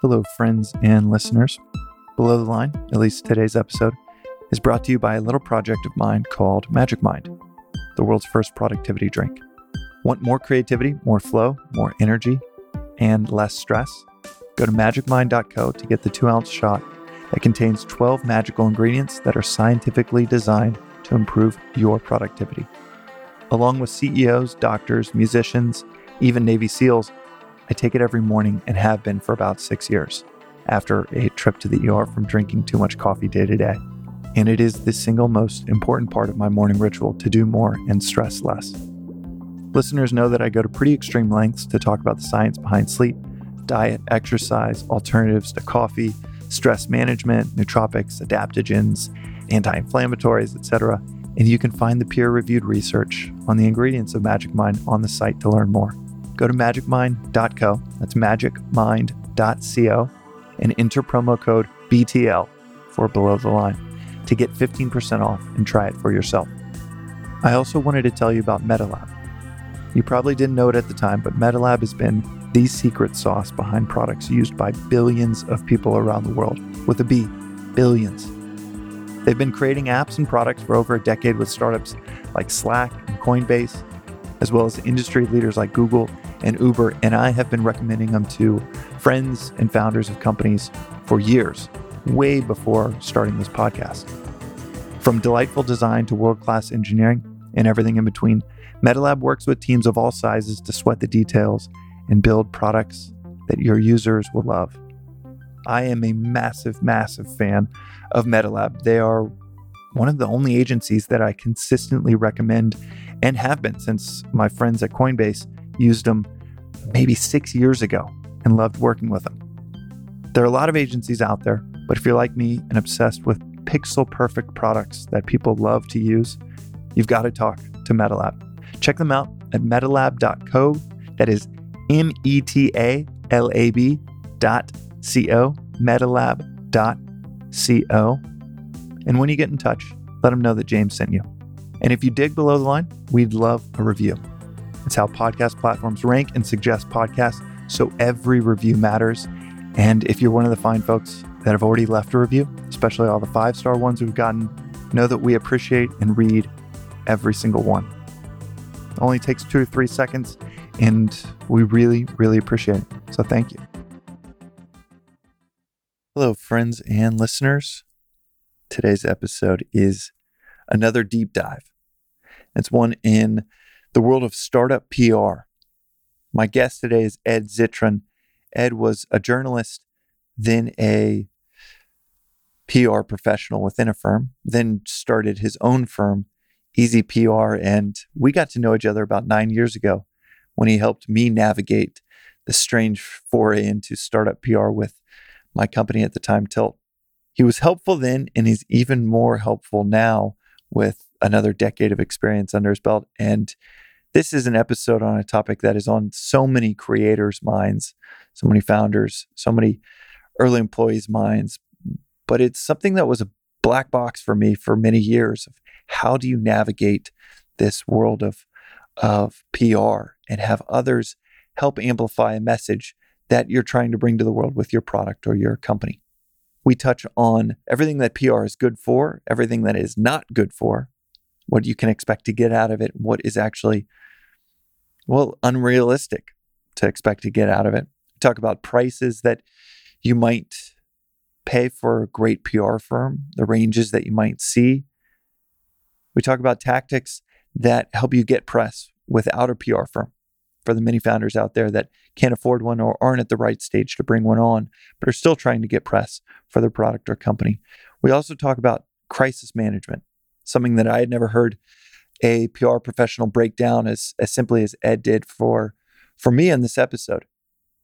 Hello, friends and listeners. Below the line, at least today's episode, is brought to you by a little project of mine called Magic Mind, the world's first productivity drink. Want more creativity, more flow, more energy, and less stress? Go to magicmind.co to get the two ounce shot that contains 12 magical ingredients that are scientifically designed to improve your productivity. Along with CEOs, doctors, musicians, even Navy SEALs, I take it every morning and have been for about six years after a trip to the ER from drinking too much coffee day to day. And it is the single most important part of my morning ritual to do more and stress less. Listeners know that I go to pretty extreme lengths to talk about the science behind sleep, diet, exercise, alternatives to coffee, stress management, nootropics, adaptogens, anti inflammatories, etc. And you can find the peer reviewed research on the ingredients of Magic Mind on the site to learn more. Go to magicmind.co, that's magicmind.co, and enter promo code BTL for below the line to get 15% off and try it for yourself. I also wanted to tell you about MetaLab. You probably didn't know it at the time, but MetaLab has been the secret sauce behind products used by billions of people around the world, with a B, billions. They've been creating apps and products for over a decade with startups like Slack and Coinbase, as well as industry leaders like Google and Uber, and I have been recommending them to friends and founders of companies for years, way before starting this podcast. From delightful design to world class engineering and everything in between, MetaLab works with teams of all sizes to sweat the details and build products that your users will love. I am a massive, massive fan of MetaLab. They are one of the only agencies that I consistently recommend and have been since my friends at Coinbase used them maybe six years ago and loved working with them. There are a lot of agencies out there, but if you're like me and obsessed with pixel perfect products that people love to use, you've got to talk to MetaLab. Check them out at metalab.co. That is M E T A L A B dot C O, metalab dot C O. And when you get in touch, let them know that James sent you. And if you dig below the line, we'd love a review. It's how podcast platforms rank and suggest podcasts, so every review matters. And if you're one of the fine folks that have already left a review, especially all the five star ones we've gotten, know that we appreciate and read every single one. It only takes two or three seconds, and we really, really appreciate it. So thank you. Hello, friends and listeners. Today's episode is another deep dive. It's one in the world of startup PR. My guest today is Ed Zitron. Ed was a journalist, then a PR professional within a firm, then started his own firm, EZPR. And we got to know each other about nine years ago when he helped me navigate the strange foray into startup PR with my company at the time, Tilt. He was helpful then, and he's even more helpful now with another decade of experience under his belt. And this is an episode on a topic that is on so many creators' minds, so many founders, so many early employees' minds. But it's something that was a black box for me for many years of how do you navigate this world of, of PR and have others help amplify a message that you're trying to bring to the world with your product or your company. We touch on everything that PR is good for, everything that is not good for, what you can expect to get out of it, what is actually, well, unrealistic to expect to get out of it. Talk about prices that you might pay for a great PR firm, the ranges that you might see. We talk about tactics that help you get press without a PR firm for the many founders out there that can't afford one or aren't at the right stage to bring one on, but are still trying to get press for their product or company. We also talk about crisis management something that I had never heard a PR professional break down as, as simply as Ed did for, for me in this episode.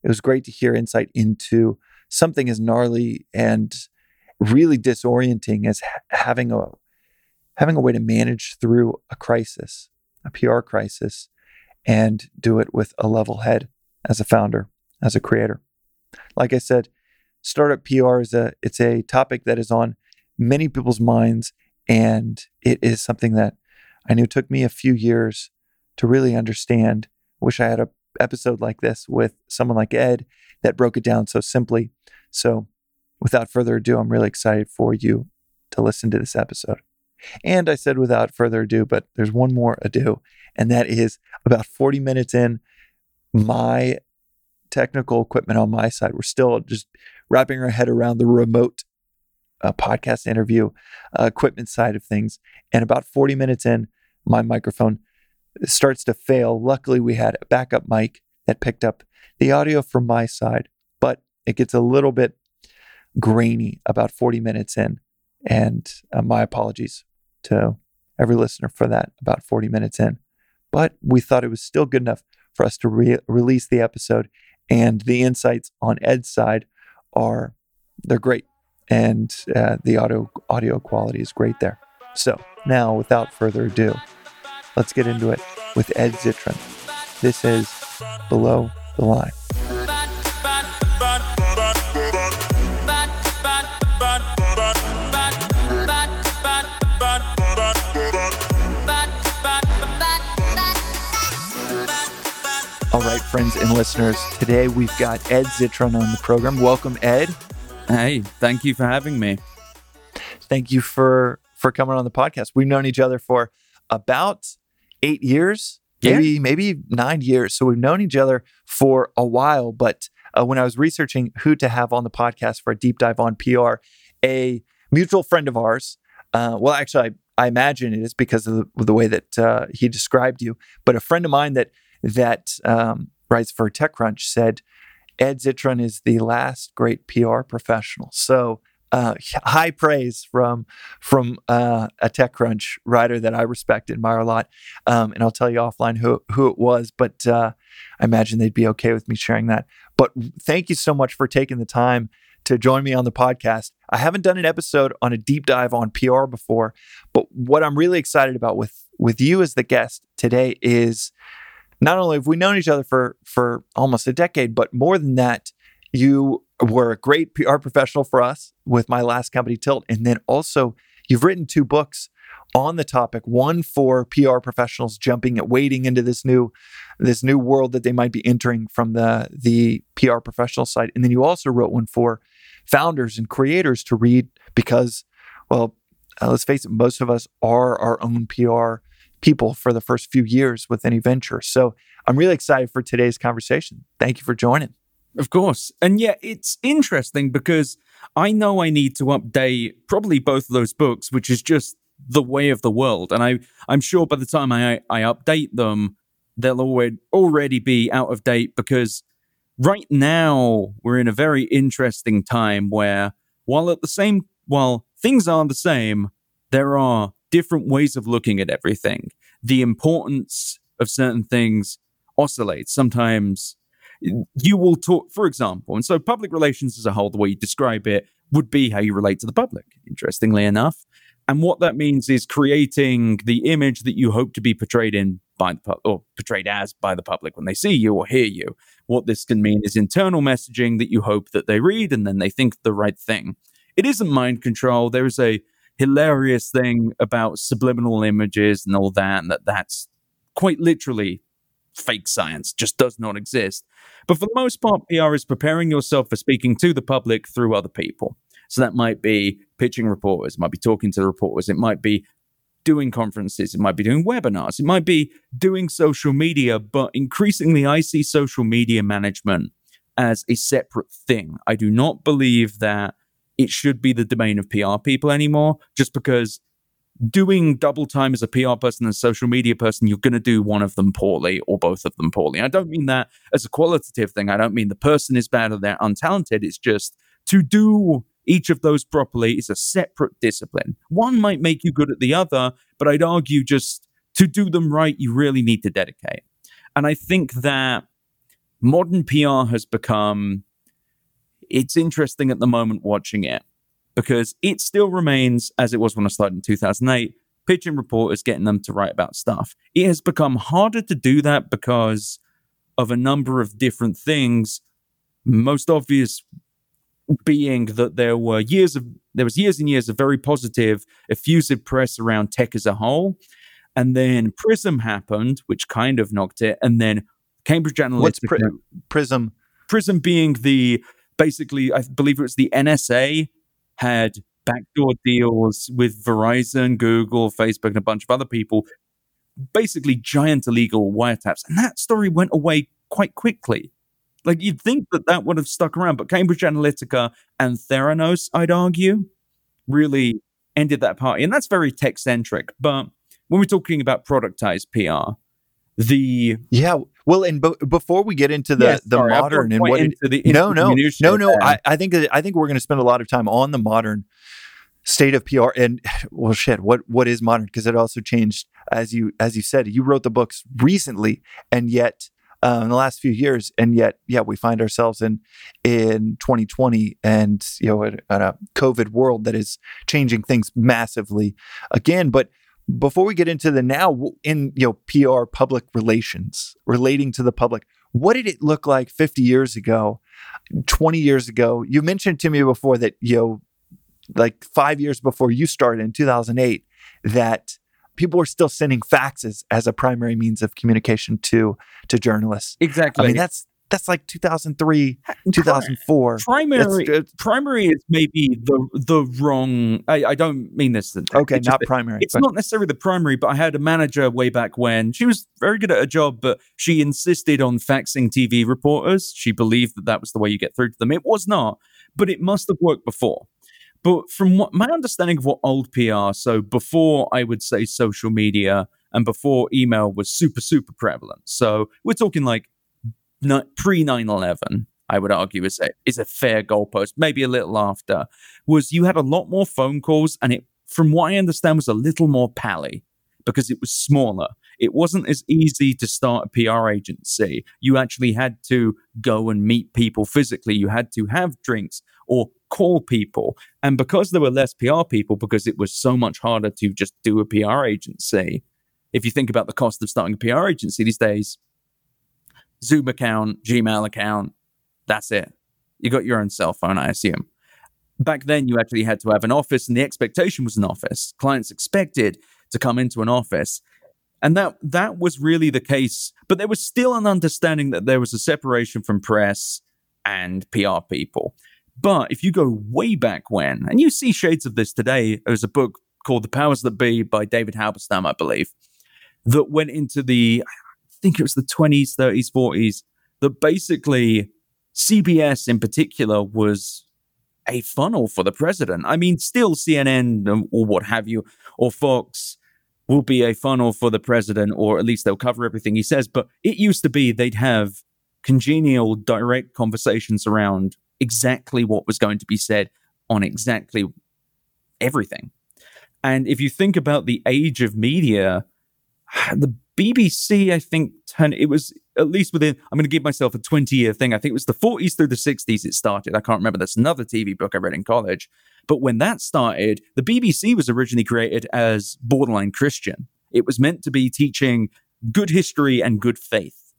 It was great to hear insight into something as gnarly and really disorienting as ha- having a having a way to manage through a crisis, a PR crisis, and do it with a level head as a founder, as a creator. Like I said, startup PR is a it's a topic that is on many people's minds and it is something that I knew took me a few years to really understand. Wish I had an episode like this with someone like Ed that broke it down so simply. So, without further ado, I'm really excited for you to listen to this episode. And I said without further ado, but there's one more ado, and that is about 40 minutes in, my technical equipment on my side, we're still just wrapping our head around the remote uh, podcast interview uh, equipment side of things. And about 40 minutes in, my microphone starts to fail. Luckily, we had a backup mic that picked up the audio from my side, but it gets a little bit grainy about 40 minutes in. And uh, my apologies to every listener for that about 40 minutes in. But we thought it was still good enough for us to re- release the episode. And the insights on Ed's side are they're great, and uh, the audio audio quality is great there. So now, without further ado, let's get into it with Ed Zitron. This is Below the Line. All right, friends and listeners, today we've got Ed Zitron on the program. Welcome, Ed. Hey, thank you for having me. Thank you for for coming on the podcast. We've known each other for about eight years, maybe yeah. maybe nine years. So we've known each other for a while. But uh, when I was researching who to have on the podcast for a deep dive on PR, a mutual friend of ours. Uh, well, actually, I, I, imagine it is because of the, the way that uh, he described you. But a friend of mine that that um, writes for TechCrunch said Ed Zitron is the last great PR professional. So uh, high praise from from uh, a TechCrunch writer that I respect and admire a lot. Um, and I'll tell you offline who who it was, but uh, I imagine they'd be okay with me sharing that. But thank you so much for taking the time to join me on the podcast. I haven't done an episode on a deep dive on PR before, but what I'm really excited about with with you as the guest today is not only have we known each other for for almost a decade, but more than that, you were a great PR professional for us with my last company, Tilt, and then also you've written two books on the topic. One for PR professionals jumping at wading into this new this new world that they might be entering from the the PR professional side, and then you also wrote one for founders and creators to read because, well, uh, let's face it, most of us are our own PR people for the first few years with any venture. So I'm really excited for today's conversation. Thank you for joining. Of course. And yeah, it's interesting because I know I need to update probably both of those books, which is just the way of the world. And I, I'm sure by the time I, I update them, they'll already, already be out of date because right now we're in a very interesting time where while at the same, while things are the same, there are different ways of looking at everything. The importance of certain things oscillates. Sometimes you will talk, for example, and so public relations as a whole, the way you describe it, would be how you relate to the public, interestingly enough. And what that means is creating the image that you hope to be portrayed in by the pu- or portrayed as by the public when they see you or hear you. What this can mean is internal messaging that you hope that they read and then they think the right thing. It isn't mind control. There is a hilarious thing about subliminal images and all that, and that that's quite literally fake science, just does not exist. But for the most part, PR is preparing yourself for speaking to the public through other people. So that might be pitching reporters, might be talking to the reporters, it might be doing conferences, it might be doing webinars, it might be doing social media, but increasingly I see social media management as a separate thing. I do not believe that it should be the domain of PR people anymore, just because doing double time as a PR person and a social media person, you're going to do one of them poorly or both of them poorly. I don't mean that as a qualitative thing. I don't mean the person is bad or they're untalented. It's just to do each of those properly is a separate discipline. One might make you good at the other, but I'd argue just to do them right, you really need to dedicate. And I think that modern PR has become it's interesting at the moment watching it because it still remains as it was when I started in 2008, pitching reporters, getting them to write about stuff. It has become harder to do that because of a number of different things. Most obvious being that there were years of there was years and years of very positive, effusive press around tech as a whole. And then Prism happened, which kind of knocked it. And then Cambridge Analytica. What's Pri- Prism? Prism being the basically, I believe it was the NSA had backdoor deals with Verizon, Google, Facebook, and a bunch of other people. Basically, giant illegal wiretaps. And that story went away quite quickly. Like you'd think that that would have stuck around, but Cambridge Analytica and Theranos, I'd argue, really ended that party. And that's very tech centric. But when we're talking about productized PR, the yeah well and b- before we get into the Yeah, the sorry, modern and what it, into the- no into no no no. I, I think i think we're going to spend a lot of time on the modern state of pr and well shit what what is modern because it also changed as you as you said you wrote the books recently and yet uh, in the last few years and yet yeah we find ourselves in in 2020 and you know in a covid world that is changing things massively again but before we get into the now in you know PR public relations relating to the public, what did it look like 50 years ago, 20 years ago? You mentioned to me before that you know like 5 years before you started in 2008 that people were still sending faxes as a primary means of communication to to journalists. exactly. I mean that's that's like 2003, 2004. primary primary is maybe the the wrong I, I don't mean this Okay, it's just not primary. it's but- not necessarily the primary but i had a manager way back when she was very good at her job but she insisted on faxing tv reporters she believed that that was the way you get through to them it was not but it must have worked before but from what my understanding of what old pr so before i would say social media and before email was super super prevalent so we're talking like pre 9-11 i would argue is a, is a fair goalpost maybe a little after was you had a lot more phone calls and it from what i understand was a little more pally because it was smaller. It wasn't as easy to start a pr agency. You actually had to go and meet people physically. You had to have drinks or call people. And because there were less pr people because it was so much harder to just do a pr agency if you think about the cost of starting a pr agency these days Zoom account, Gmail account. That's it. You got your own cell phone, I assume. Back then, you actually had to have an office, and the expectation was an office. Clients expected to come into an office. And that that was really the case. But there was still an understanding that there was a separation from press and PR people. But if you go way back when, and you see shades of this today, there's a book called The Powers That Be by David Halberstam, I believe, that went into the think it was the 20s, 30s, 40s, that basically CBS in particular was a funnel for the president. I mean, still CNN or what have you, or Fox will be a funnel for the president, or at least they'll cover everything he says. But it used to be they'd have congenial, direct conversations around exactly what was going to be said on exactly everything. And if you think about the age of media, the BBC, I think, turned, it was at least within, I'm going to give myself a 20 year thing. I think it was the 40s through the 60s it started. I can't remember. That's another TV book I read in college. But when that started, the BBC was originally created as borderline Christian. It was meant to be teaching good history and good faith.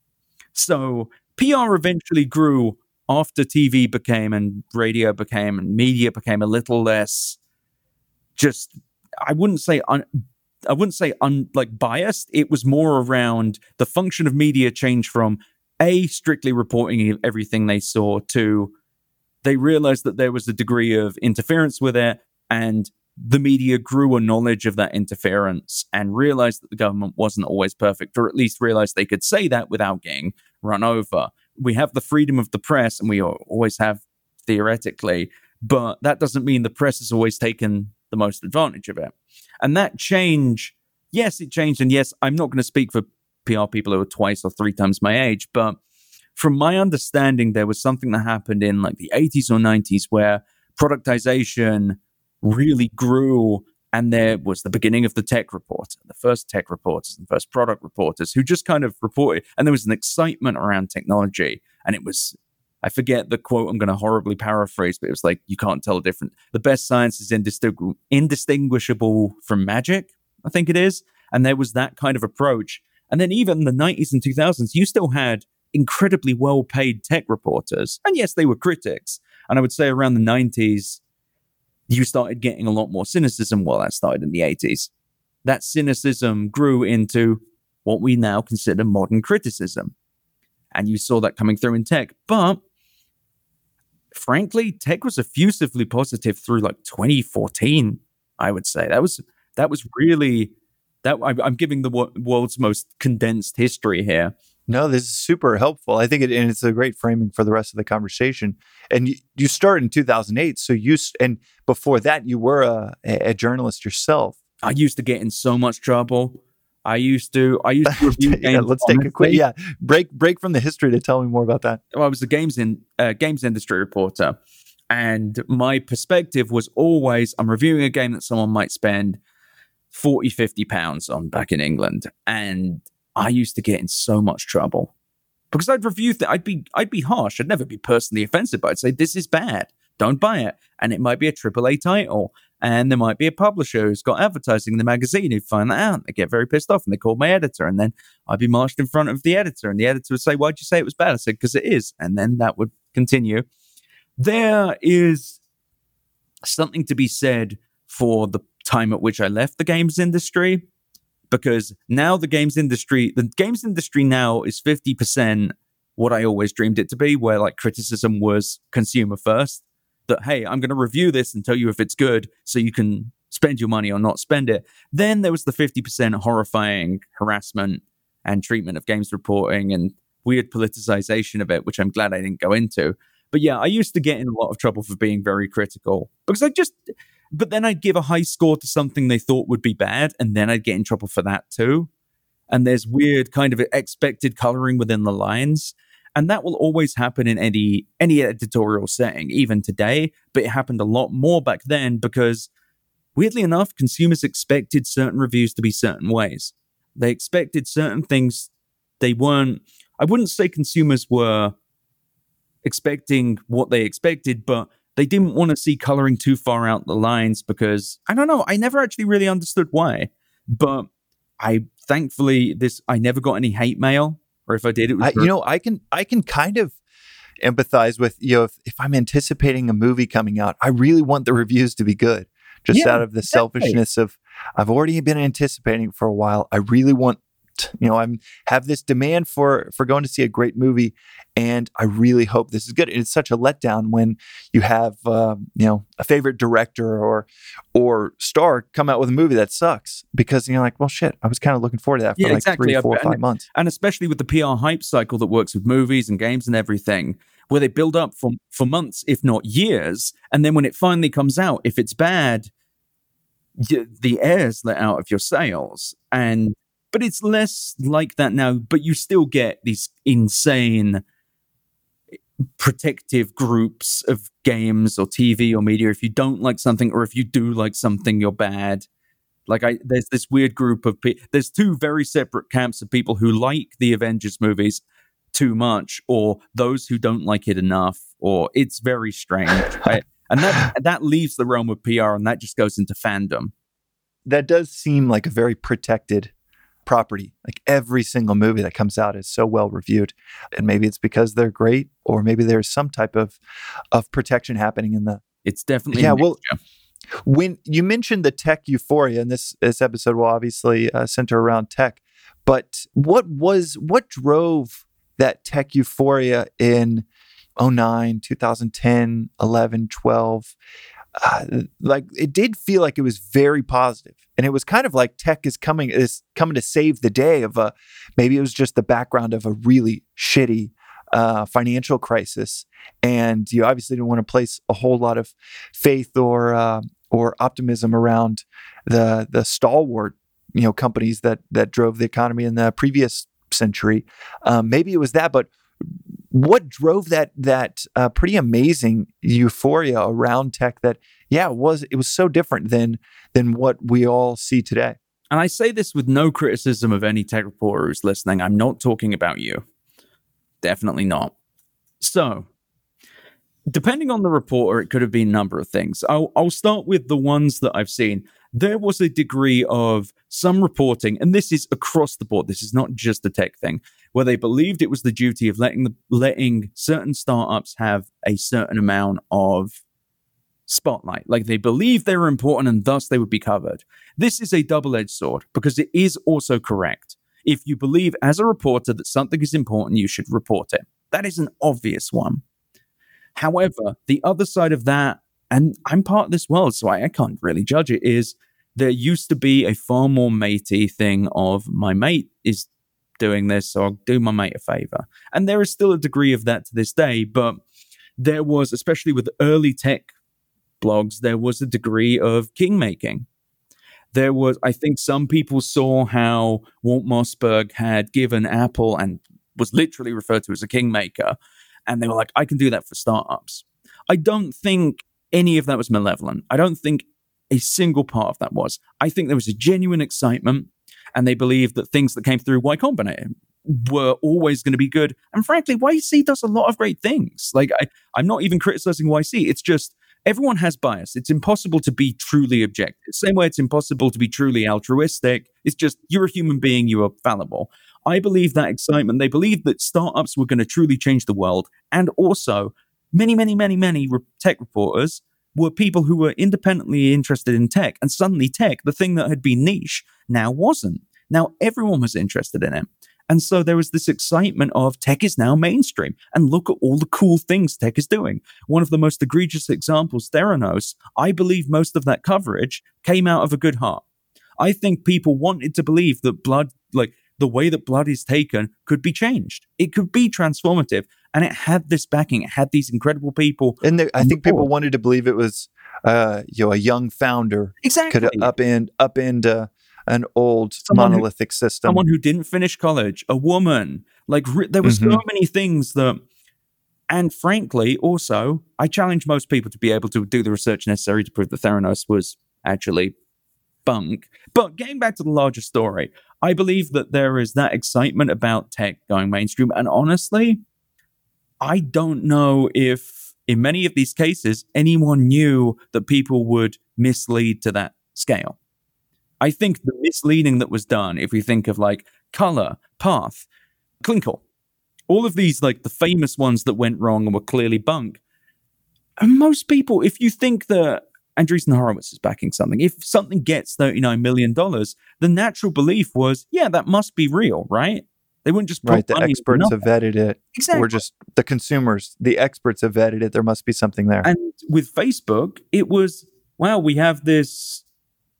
So PR eventually grew after TV became and radio became and media became a little less just, I wouldn't say un- I wouldn't say un, like biased. It was more around the function of media changed from a strictly reporting everything they saw to they realized that there was a degree of interference with it, and the media grew a knowledge of that interference and realized that the government wasn't always perfect, or at least realized they could say that without getting run over. We have the freedom of the press, and we always have theoretically, but that doesn't mean the press has always taken the most advantage of it. And that change, yes, it changed. And yes, I'm not going to speak for PR people who are twice or three times my age, but from my understanding, there was something that happened in like the 80s or 90s where productization really grew. And there was the beginning of the tech reporter, the first tech reporters and first product reporters who just kind of reported. And there was an excitement around technology. And it was I forget the quote I'm going to horribly paraphrase, but it was like, you can't tell the difference. The best science is indistingu- indistinguishable from magic, I think it is. And there was that kind of approach. And then even the 90s and 2000s, you still had incredibly well paid tech reporters. And yes, they were critics. And I would say around the 90s, you started getting a lot more cynicism. Well, that started in the 80s. That cynicism grew into what we now consider modern criticism. And you saw that coming through in tech. But frankly, tech was effusively positive through like 2014. I would say that was that was really that I'm giving the world's most condensed history here. No, this is super helpful. I think it, and it's a great framing for the rest of the conversation. And you, you start in 2008, so you and before that, you were a, a journalist yourself. I used to get in so much trouble. I used to. I used to review yeah, games. let's honestly. take a quick. Yeah, break break from the history to tell me more about that. Well, I was a games in uh, games industry reporter, and my perspective was always: I'm reviewing a game that someone might spend 40, 50 pounds on back in England, and I used to get in so much trouble because I'd review that. I'd be I'd be harsh. I'd never be personally offensive, but I'd say this is bad. Don't buy it. And it might be a AAA title, and there might be a publisher who's got advertising in the magazine who'd find that out. They get very pissed off, and they call my editor, and then I'd be marched in front of the editor, and the editor would say, "Why'd you say it was bad?" I said, "Because it is," and then that would continue. There is something to be said for the time at which I left the games industry because now the games industry, the games industry now is 50% what I always dreamed it to be, where like criticism was consumer first. That, hey, I'm going to review this and tell you if it's good so you can spend your money or not spend it. Then there was the 50% horrifying harassment and treatment of games reporting and weird politicization of it, which I'm glad I didn't go into. But yeah, I used to get in a lot of trouble for being very critical because I just, but then I'd give a high score to something they thought would be bad, and then I'd get in trouble for that too. And there's weird kind of expected coloring within the lines. And that will always happen in any any editorial setting, even today. But it happened a lot more back then because weirdly enough, consumers expected certain reviews to be certain ways. They expected certain things they weren't I wouldn't say consumers were expecting what they expected, but they didn't want to see coloring too far out the lines because I don't know, I never actually really understood why. But I thankfully this I never got any hate mail, or if I did, it was I, you know I can I can kind of empathize with you know if, if I'm anticipating a movie coming out, I really want the reviews to be good, just yeah, out of the selfishness of I've already been anticipating for a while. I really want you know i'm have this demand for for going to see a great movie and i really hope this is good. It's such a letdown when you have uh, you know a favorite director or or star come out with a movie that sucks because you're like well shit i was kind of looking forward to that for yeah, like exactly. three four five months. and especially with the pr hype cycle that works with movies and games and everything where they build up for for months if not years and then when it finally comes out if it's bad the air's let out of your sails. And but it's less like that now. But you still get these insane protective groups of games or TV or media. If you don't like something, or if you do like something, you're bad. Like I, there's this weird group of people. There's two very separate camps of people who like the Avengers movies too much, or those who don't like it enough, or it's very strange. right? And that that leaves the realm of PR, and that just goes into fandom. That does seem like a very protected property. Like every single movie that comes out is so well reviewed. And maybe it's because they're great, or maybe there's some type of of protection happening in the It's definitely Yeah, well when you mentioned the tech euphoria, and this this episode will obviously uh, center around tech, but what was what drove that tech euphoria in 09, 2010, 11, 12? Uh, like it did feel like it was very positive. And it was kind of like tech is coming is coming to save the day of a maybe it was just the background of a really shitty uh, financial crisis. And you obviously didn't want to place a whole lot of faith or uh, or optimism around the the stalwart you know companies that that drove the economy in the previous century. Um, maybe it was that but what drove that that uh, pretty amazing euphoria around tech that yeah it was it was so different than than what we all see today? And i say this with no criticism of any tech reporter who's listening. I'm not talking about you. Definitely not. So depending on the reporter it could have been a number of things. I'll, I'll start with the ones that i've seen. There was a degree of some reporting, and this is across the board. This is not just a tech thing, where they believed it was the duty of letting the, letting certain startups have a certain amount of spotlight. Like they believe they were important and thus they would be covered. This is a double edged sword because it is also correct. If you believe as a reporter that something is important, you should report it. That is an obvious one. However, the other side of that, and I'm part of this world, so I, I can't really judge it, is there used to be a far more matey thing of my mate is doing this, so I'll do my mate a favor. And there is still a degree of that to this day, but there was, especially with early tech blogs, there was a degree of kingmaking. There was, I think some people saw how Walt Mossberg had given Apple and was literally referred to as a kingmaker. And they were like, I can do that for startups. I don't think any of that was malevolent. I don't think a single part of that was. I think there was a genuine excitement and they believed that things that came through Y Combinator were always going to be good. And frankly, YC does a lot of great things. Like I, I'm not even criticizing YC. It's just everyone has bias. It's impossible to be truly objective. Same way it's impossible to be truly altruistic. It's just you're a human being, you are fallible. I believe that excitement. They believe that startups were going to truly change the world. And also, many, many, many, many tech reporters were people who were independently interested in tech. And suddenly, tech, the thing that had been niche, now wasn't. Now everyone was interested in it. And so there was this excitement of tech is now mainstream and look at all the cool things tech is doing. One of the most egregious examples, Theranos, I believe most of that coverage came out of a good heart. I think people wanted to believe that blood, like the way that blood is taken could be changed. It could be transformative. And it had this backing. It had these incredible people. And the, I think people wanted to believe it was, uh, you know, a young founder exactly. could upend, upend uh, an old someone monolithic who, system. Someone who didn't finish college, a woman. Like re- there were mm-hmm. so many things that, and frankly, also, I challenge most people to be able to do the research necessary to prove that Theranos was actually bunk. But getting back to the larger story, I believe that there is that excitement about tech going mainstream. And honestly, I don't know if in many of these cases anyone knew that people would mislead to that scale. I think the misleading that was done, if we think of like color, path, Clinkle, all of these, like the famous ones that went wrong and were clearly bunk. And most people, if you think that Andreessen Horowitz is backing something. If something gets $39 million, the natural belief was, yeah, that must be real, right? They wouldn't just right. The experts have vetted it. Exactly. Or just the consumers, the experts have vetted it. There must be something there. And with Facebook, it was wow. We have this,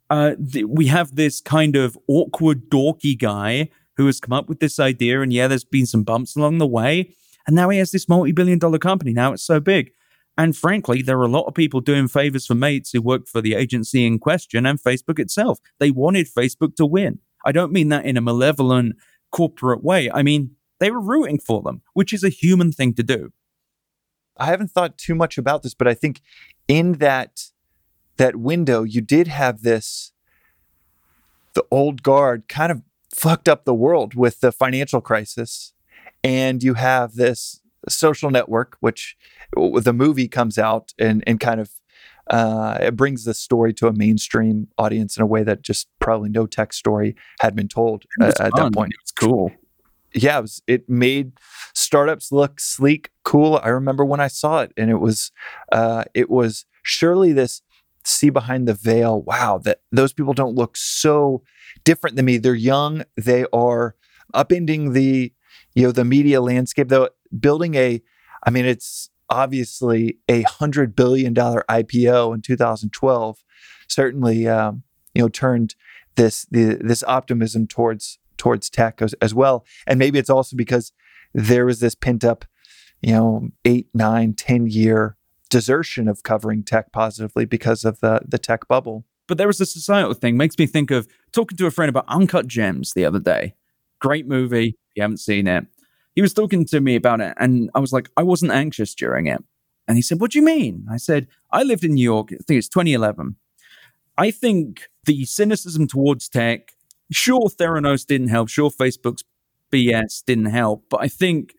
uh, th- we have this kind of awkward, dorky guy who has come up with this idea, and yeah, there's been some bumps along the way, and now he has this multi-billion-dollar company. Now it's so big. And frankly, there are a lot of people doing favors for mates who worked for the agency in question and Facebook itself. They wanted Facebook to win. I don't mean that in a malevolent corporate way. I mean, they were rooting for them, which is a human thing to do. I haven't thought too much about this, but I think in that that window, you did have this the old guard kind of fucked up the world with the financial crisis. And you have this social network, which the movie comes out and, and kind of uh, it brings the story to a mainstream audience in a way that just probably no tech story had been told uh, at that point. It's cool. Yeah, it, was, it, made startups look sleek, cool. I remember when I saw it, and it was uh, it was surely this see behind the veil. Wow, that those people don't look so different than me. They're young. They are upending the you know the media landscape. Though building a, I mean, it's obviously a hundred billion dollar IPO in 2012 certainly um, you know turned this the, this optimism towards towards tech as, as, well and maybe it's also because there was this pent up you know eight nine ten year desertion of covering tech positively because of the the tech bubble but there was a societal thing makes me think of talking to a friend about uncut gems the other day great movie if you haven't seen it he was talking to me about it, and I was like, I wasn't anxious during it. And he said, What do you mean? I said, I lived in New York, I think it's 2011. I think the cynicism towards tech, sure, Theranos didn't help, sure, Facebook's BS didn't help, but I think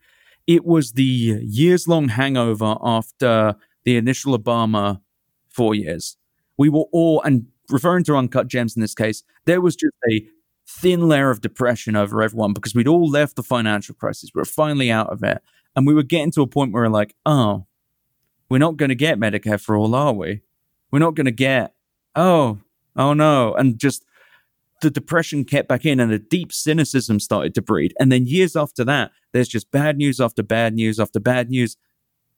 it was the years long hangover after the initial Obama four years. We were all, and referring to Uncut Gems in this case, there was just a thin layer of depression over everyone because we'd all left the financial crisis. We were finally out of it. And we were getting to a point where we're like, oh, we're not going to get Medicare for all, are we? We're not going to get, oh, oh no. And just the depression kept back in and a deep cynicism started to breed. And then years after that, there's just bad news after bad news after bad news.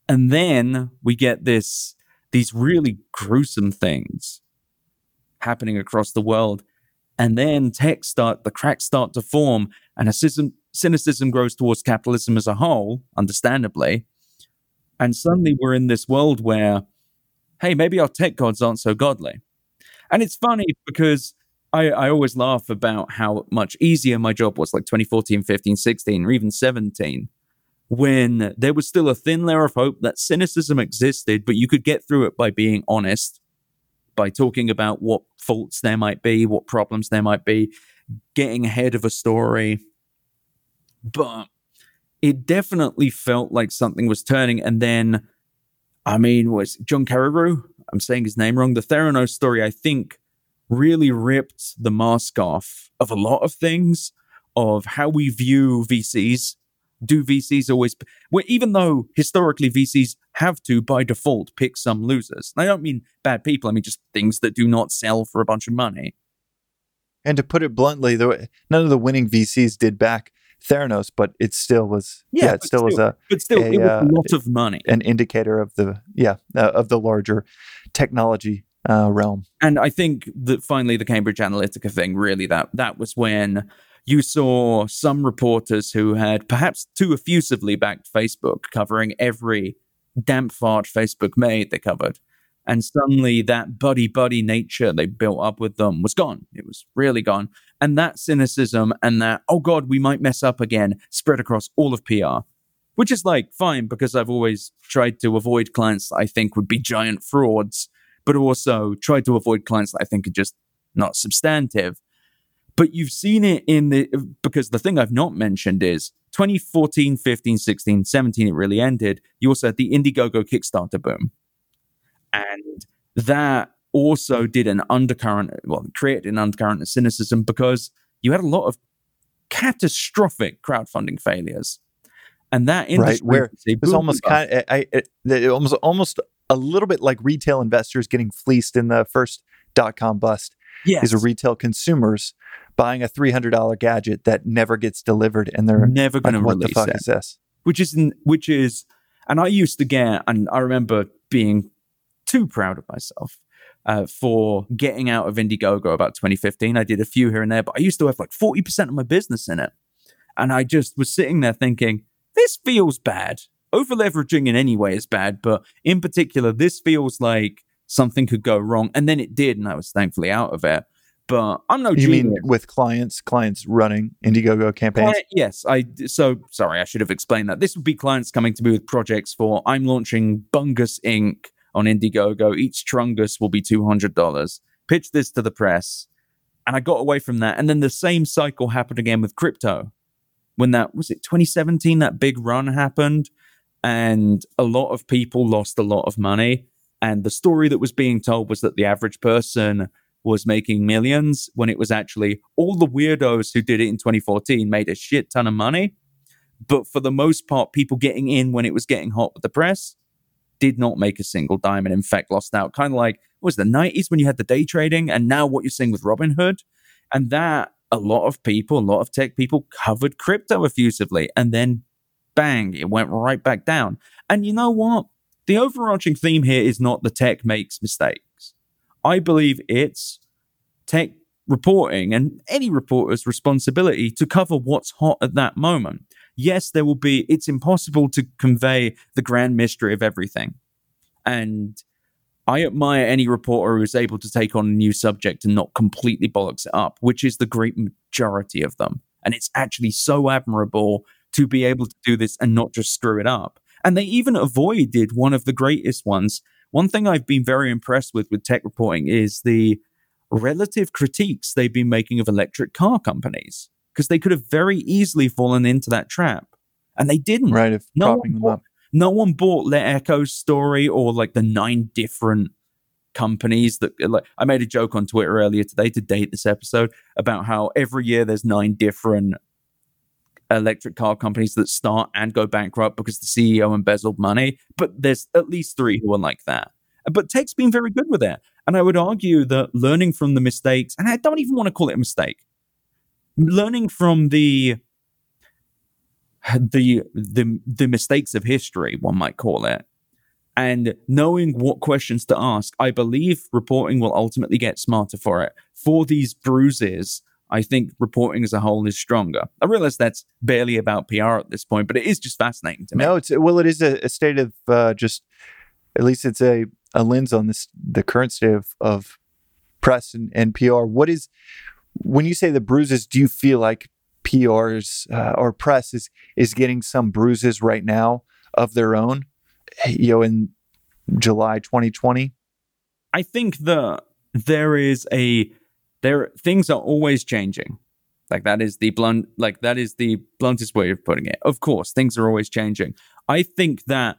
And then we get this these really gruesome things happening across the world. And then tech start the cracks start to form and a cynicism grows towards capitalism as a whole, understandably. And suddenly we're in this world where, hey, maybe our tech gods aren't so godly. And it's funny because I, I always laugh about how much easier my job was like 2014, 15, 16, or even 17, when there was still a thin layer of hope that cynicism existed, but you could get through it by being honest, by talking about what faults there might be, what problems there might be, getting ahead of a story. But it definitely felt like something was turning. And then, I mean, was John Carreyrou? I'm saying his name wrong. The Theranos story, I think, really ripped the mask off of a lot of things, of how we view VCs. Do VCs always, well, even though historically VCs have to, by default, pick some losers? And I don't mean bad people, I mean just things that do not sell for a bunch of money. And to put it bluntly, the, none of the winning VCs did back Theranos, but it still was. Yeah, yeah it still, still, was a. But still, a, it was a uh, lot of money. An indicator of the yeah uh, of the larger technology uh, realm. And I think that finally the Cambridge Analytica thing really that that was when you saw some reporters who had perhaps too effusively backed Facebook covering every damp fart Facebook made they covered. And suddenly that buddy buddy nature they built up with them was gone. It was really gone. And that cynicism and that, oh God, we might mess up again, spread across all of PR, which is like fine because I've always tried to avoid clients I think would be giant frauds, but also tried to avoid clients that I think are just not substantive. But you've seen it in the, because the thing I've not mentioned is 2014, 15, 16, 17, it really ended. You also had the Indiegogo Kickstarter boom and that also did an undercurrent, well, created an undercurrent of cynicism because you had a lot of catastrophic crowdfunding failures. And that industry right, where it was almost kind of, I, I, it, almost almost a little bit like retail investors getting fleeced in the first dot com bust. Yes. These are retail consumers buying a three hundred dollar gadget that never gets delivered, and they're never going like, to what release the fuck it. is this? Which is which is, and I used to get, and I remember being too proud of myself uh, for getting out of Indiegogo about 2015. I did a few here and there, but I used to have like 40% of my business in it. And I just was sitting there thinking, this feels bad. Over leveraging in any way is bad, but in particular, this feels like something could go wrong. And then it did, and I was thankfully out of it. But I'm no. You genius. mean with clients, clients running Indiegogo campaigns? Client, yes, I. So sorry, I should have explained that. This would be clients coming to me with projects for. I'm launching Bungus Inc on Indiegogo. Each Trungus will be $200. Pitch this to the press. And I got away from that. And then the same cycle happened again with crypto. When that was it 2017, that big run happened, and a lot of people lost a lot of money. And the story that was being told was that the average person was making millions when it was actually all the weirdos who did it in 2014 made a shit ton of money. But for the most part, people getting in when it was getting hot with the press did not make a single dime and in fact lost out. Kind of like it was the 90s when you had the day trading and now what you're seeing with Robinhood. And that a lot of people, a lot of tech people covered crypto effusively and then bang, it went right back down. And you know what? The overarching theme here is not the tech makes mistakes. I believe it's tech reporting and any reporter's responsibility to cover what's hot at that moment yes, there will be, it's impossible to convey the grand mystery of everything. And I admire any reporter who is able to take on a new subject and not completely bollocks it up, which is the great majority of them. And it's actually so admirable to be able to do this and not just screw it up. And they even avoided one of the greatest ones. One thing I've been very impressed with with tech reporting is the relative critiques they've been making of electric car companies because they could have very easily fallen into that trap. And they didn't. Right, of no propping them bought, up. No one bought LeEco's story or like the nine different companies that like I made a joke on Twitter earlier today to date this episode about how every year there's nine different electric car companies that start and go bankrupt because the CEO embezzled money, but there's at least three who are like that. But tech's been very good with it. And I would argue that learning from the mistakes, and I don't even want to call it a mistake, learning from the the the the mistakes of history, one might call it, and knowing what questions to ask, I believe reporting will ultimately get smarter for it. For these bruises, I think reporting as a whole is stronger. I realize that's barely about PR at this point, but it is just fascinating to me. No, it's well, it is a, a state of uh, just at least it's a, a lens on this the current state of, of press and, and PR. What is when you say the bruises? Do you feel like PRs uh, or press is is getting some bruises right now of their own? You know, in July 2020. I think that there is a there things are always changing. Like that is the blunt like that is the bluntest way of putting it. Of course, things are always changing. I think that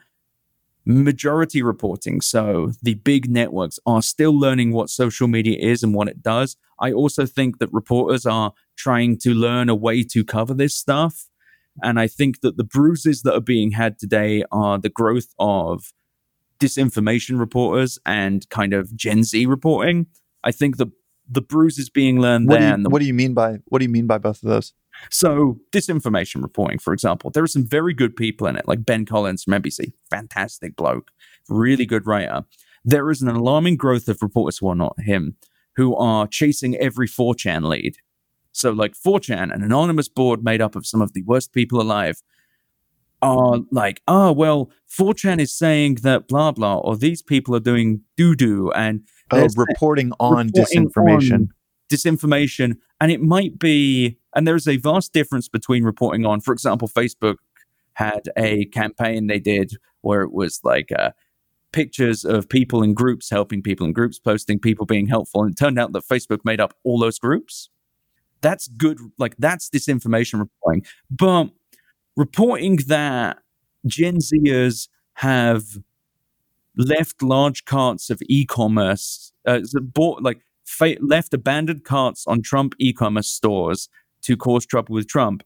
majority reporting, so the big networks are still learning what social media is and what it does. I also think that reporters are trying to learn a way to cover this stuff. And I think that the bruises that are being had today are the growth of disinformation reporters and kind of Gen Z reporting. I think the the bruises being learned what there. Do you, the, what do you mean by what do you mean by both of those? So disinformation reporting, for example, there are some very good people in it, like Ben Collins from NBC, fantastic bloke, really good writer. There is an alarming growth of reporters who are not him, who are chasing every 4chan lead. So, like 4chan, an anonymous board made up of some of the worst people alive, are like, oh, well, 4chan is saying that blah, blah, or these people are doing doo doo. And oh, reporting on reporting disinformation. On disinformation. And it might be, and there's a vast difference between reporting on, for example, Facebook had a campaign they did where it was like, uh, pictures of people in groups helping people in groups, posting people being helpful. And it turned out that Facebook made up all those groups. That's good. Like, that's disinformation reporting. But reporting that Gen Zers have left large carts of e-commerce, uh, bought like fa- left abandoned carts on Trump e-commerce stores to cause trouble with Trump.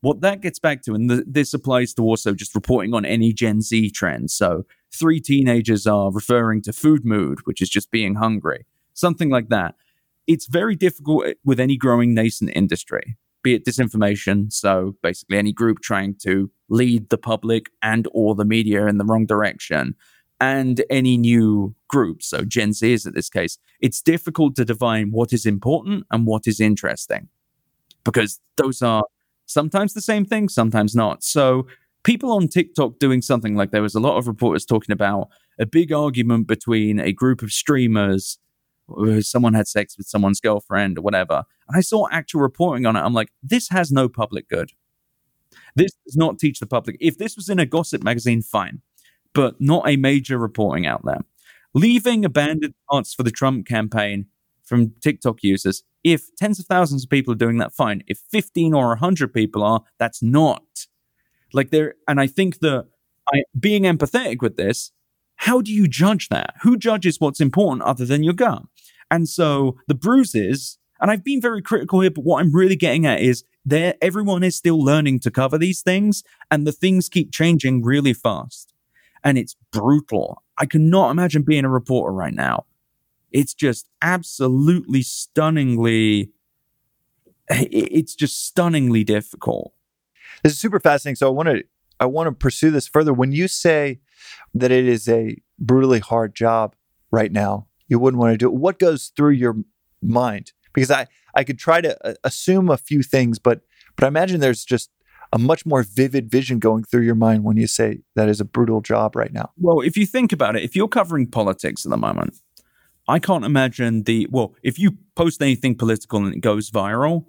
What that gets back to, and this applies to also just reporting on any Gen Z trend. So, three teenagers are referring to food mood, which is just being hungry, something like that. It's very difficult with any growing nascent industry be it disinformation. So basically, any group trying to lead the public and or the media in the wrong direction, and any new groups. So Gen Z is in this case. It's difficult to define what is important and what is interesting because those are sometimes the same thing, sometimes not. So people on TikTok doing something like there was a lot of reporters talking about a big argument between a group of streamers uh, someone had sex with someone's girlfriend or whatever. And I saw actual reporting on it. I'm like, this has no public good. This does not teach the public. If this was in a gossip magazine, fine, but not a major reporting out there. Leaving abandoned parts for the Trump campaign from TikTok users. If tens of thousands of people are doing that, fine. If 15 or 100 people are, that's not. Like there, and I think that I, being empathetic with this, how do you judge that? Who judges what's important other than your gut? And so the bruises, and I've been very critical here, but what I'm really getting at is there everyone is still learning to cover these things, and the things keep changing really fast. And it's brutal. I cannot imagine being a reporter right now. It's just absolutely stunningly it's just stunningly difficult. This is super fascinating. So I want to I want to pursue this further. When you say that it is a brutally hard job right now, you wouldn't want to do it. What goes through your mind? Because I, I could try to uh, assume a few things, but but I imagine there's just a much more vivid vision going through your mind when you say that is a brutal job right now. Well, if you think about it, if you're covering politics at the moment, I can't imagine the well, if you post anything political and it goes viral,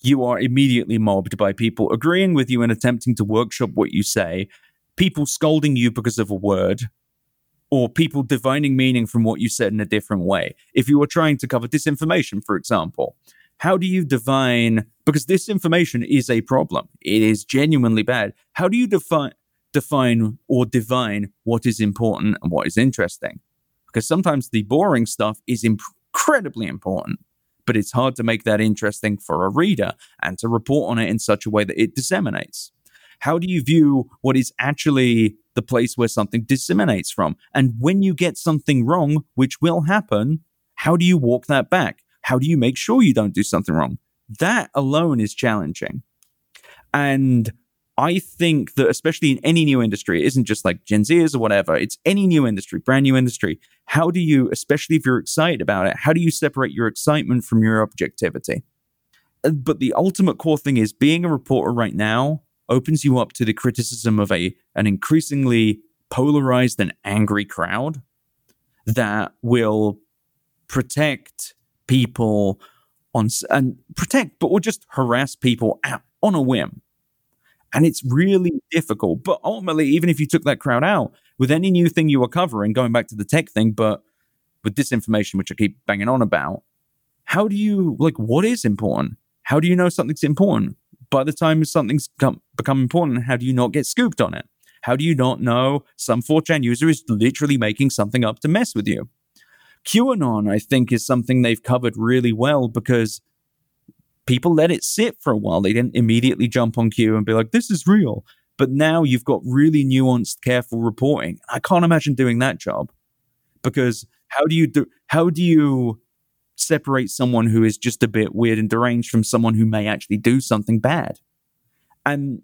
you are immediately mobbed by people agreeing with you and attempting to workshop what you say, people scolding you because of a word, or people divining meaning from what you said in a different way. If you were trying to cover disinformation, for example, how do you divine because this information is a problem. It is genuinely bad. How do you define define or divine what is important and what is interesting? Because sometimes the boring stuff is incredibly important, but it's hard to make that interesting for a reader and to report on it in such a way that it disseminates. How do you view what is actually the place where something disseminates from? And when you get something wrong, which will happen, how do you walk that back? How do you make sure you don't do something wrong? That alone is challenging. And I think that especially in any new industry, it isn't just like Gen Zers or whatever. It's any new industry, brand new industry. How do you, especially if you're excited about it, how do you separate your excitement from your objectivity? Uh, but the ultimate core thing is being a reporter right now opens you up to the criticism of a an increasingly polarized and angry crowd that will protect people on and protect, but will just harass people at, on a whim and it's really difficult. But ultimately, even if you took that crowd out with any new thing you were covering, going back to the tech thing, but with disinformation, which I keep banging on about, how do you, like, what is important? How do you know something's important? By the time something's come, become important, how do you not get scooped on it? How do you not know some 4chan user is literally making something up to mess with you? QAnon, I think, is something they've covered really well because people let it sit for a while. They didn't immediately jump on Q and be like, this is real. But now you've got really nuanced, careful reporting. I can't imagine doing that job because how do you do, how do you separate someone who is just a bit weird and deranged from someone who may actually do something bad? And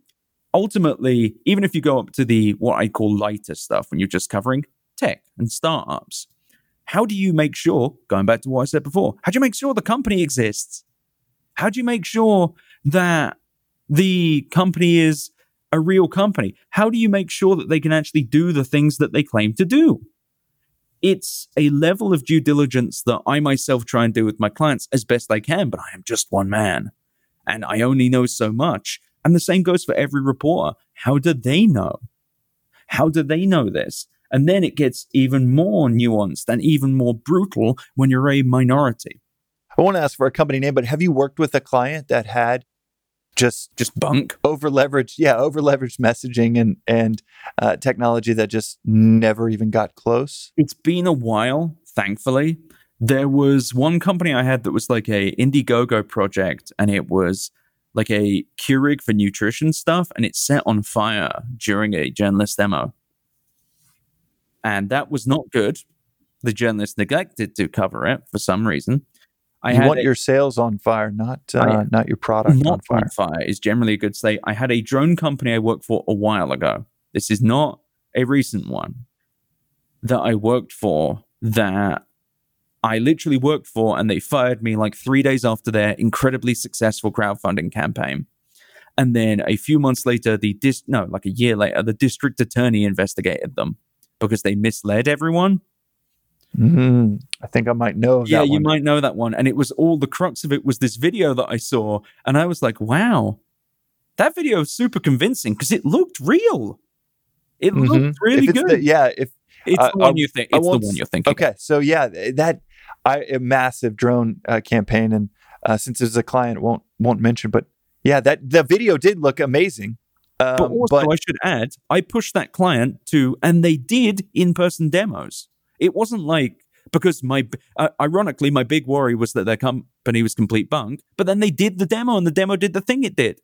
ultimately, even if you go up to the what I call lighter stuff when you're just covering tech and startups, how do you make sure, going back to what I said before, how do you make sure the company exists? How do you make sure that the company is a real company? How do you make sure that they can actually do the things that they claim to do? It's a level of due diligence that I myself try and do with my clients as best I can, but I am just one man and I only know so much. And the same goes for every reporter. How do they know? How do they know this? And then it gets even more nuanced and even more brutal when you're a minority. I won't ask for a company name, but have you worked with a client that had just just bunk? over leveraged yeah over leveraged messaging and and uh, technology that just never even got close? It's been a while thankfully. There was one company i had that was like a indiegogo project and it was like a keurig for nutrition stuff and it set on fire during a journalist demo and that was not good the journalist neglected to cover it for some reason I you want a, your sales on fire, not uh, I, not your product not on fire. On fire is generally a good state. I had a drone company I worked for a while ago. This is not a recent one that I worked for that I literally worked for, and they fired me like three days after their incredibly successful crowdfunding campaign. And then a few months later, the dis no, like a year later, the district attorney investigated them because they misled everyone Mm-hmm. I think I might know. yeah, you might know that one. And it was all the crux of it was this video that I saw, and I was like, "Wow, that video is super convincing because it looked real. It mm-hmm. looked really good." The, yeah, if it's uh, the one you think, it's the one you're thinking. Okay, so yeah, that I a massive drone uh, campaign, and uh, since it's a client, won't won't mention, but yeah, that the video did look amazing. Um, but also, but, I should add, I pushed that client to, and they did in person demos. It wasn't like because my uh, ironically my big worry was that their company was complete bunk, but then they did the demo and the demo did the thing it did.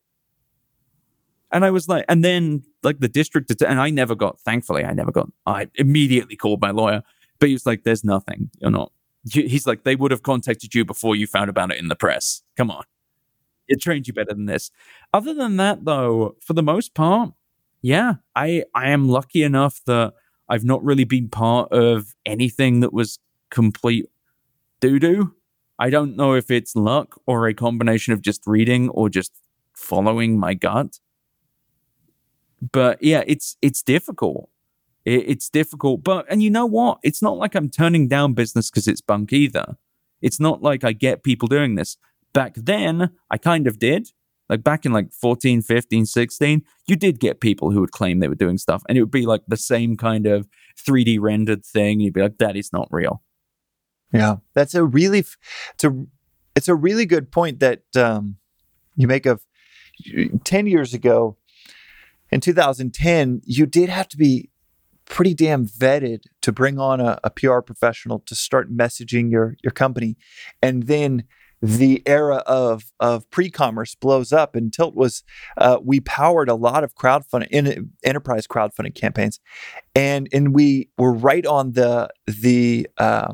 And I was like, and then like the district, and I never got, thankfully, I never got, I immediately called my lawyer, but he was like, there's nothing. You're not, he's like, they would have contacted you before you found about it in the press. Come on. It trained you better than this. Other than that, though, for the most part, yeah, I, I am lucky enough that I've not really been part of anything that was complete doo doo. I don't know if it's luck or a combination of just reading or just following my gut. But yeah, it's it's difficult. It, it's difficult. But and you know what? It's not like I'm turning down business because it's bunk either. It's not like I get people doing this. Back then, I kind of did. Like back in like 14, 15, 16, you did get people who would claim they were doing stuff and it would be like the same kind of 3D rendered thing. You'd be like, that is not real. Yeah. That's a really, it's a, it's a really good point that um, you make of 10 years ago in 2010, you did have to be pretty damn vetted to bring on a, a, PR professional to start messaging your your company, and then the era of of pre-commerce blows up and tilt was uh, we powered a lot of crowdfunding in, enterprise crowdfunding campaigns and and we were right on the the uh,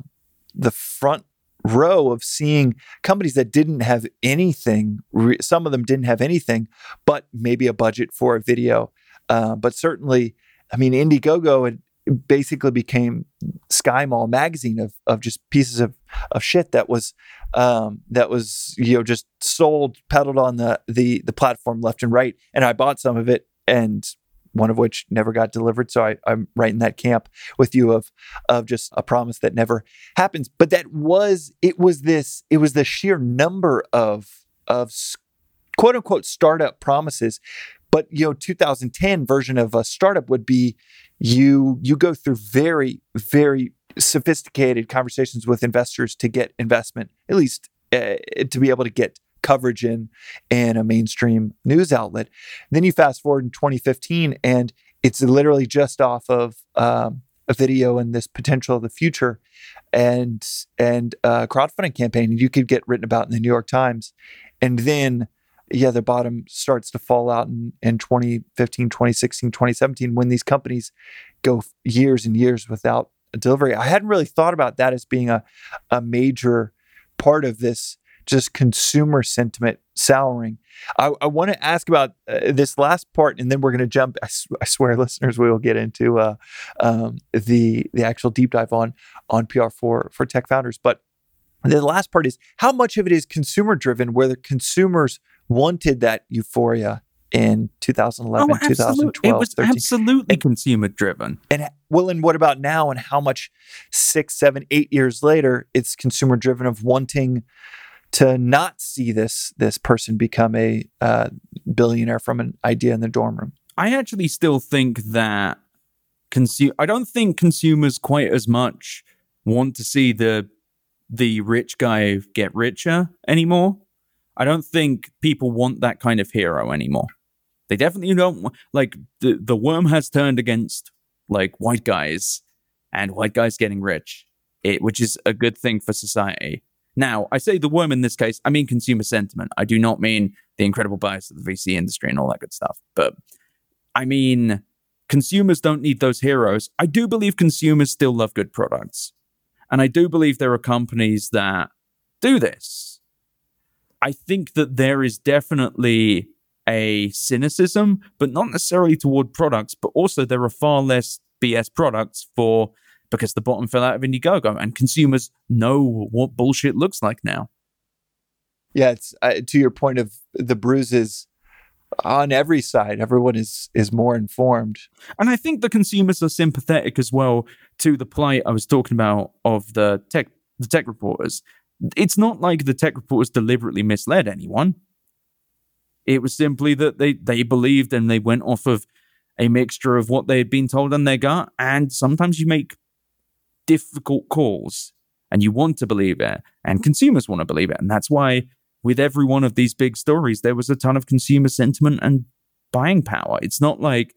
the front row of seeing companies that didn't have anything. Some of them didn't have anything, but maybe a budget for a video. Uh, but certainly, I mean, Indiegogo had basically became Sky Mall magazine of of just pieces of of shit that was um, that was you know just sold peddled on the the the platform left and right. And I bought some of it and one of which never got delivered. So I, am right in that camp with you of of just a promise that never happens. But that was it was this it was the sheer number of of quote unquote startup promises. But you know, 2010 version of a startup would be you you go through very very sophisticated conversations with investors to get investment, at least uh, to be able to get coverage in in a mainstream news outlet. Then you fast forward in 2015, and it's literally just off of um, a video and this potential of the future, and and a crowdfunding campaign. You could get written about in the New York Times, and then yeah, the bottom starts to fall out in, in 2015, 2016, 2017 when these companies go years and years without a delivery. I hadn't really thought about that as being a, a major part of this just consumer sentiment souring. I, I want to ask about uh, this last part, and then we're going to jump. I, sw- I, swear, listeners, we will get into uh, um, the the actual deep dive on on PR for for tech founders. But the last part is how much of it is consumer driven, where the consumers wanted that euphoria in 2011, oh, 2012. It was 13. absolutely consumer driven. And well, and what about now? And how much six, seven, eight years later, it's consumer driven of wanting to not see this this person become a uh, billionaire from an idea in the dorm room. I actually still think that consume. I don't think consumers quite as much want to see the the rich guy get richer anymore. I don't think people want that kind of hero anymore. They definitely don't like the the worm has turned against like white guys and white guys getting rich, it, which is a good thing for society. Now, I say the worm in this case, I mean consumer sentiment. I do not mean the incredible bias of the VC industry and all that good stuff. But I mean, consumers don't need those heroes. I do believe consumers still love good products. And I do believe there are companies that do this. I think that there is definitely a cynicism, but not necessarily toward products, but also there are far less BS products for because the bottom fell out of Indiegogo and consumers know what bullshit looks like now. Yeah, it's uh, to your point of the bruises on every side. Everyone is is more informed, and I think the consumers are sympathetic as well to the plight I was talking about of the tech the tech reporters. It's not like the tech reporters deliberately misled anyone. It was simply that they they believed and they went off of a mixture of what they had been told and their gut, and sometimes you make difficult calls and you want to believe it and consumers want to believe it. And that's why with every one of these big stories, there was a ton of consumer sentiment and buying power. It's not like,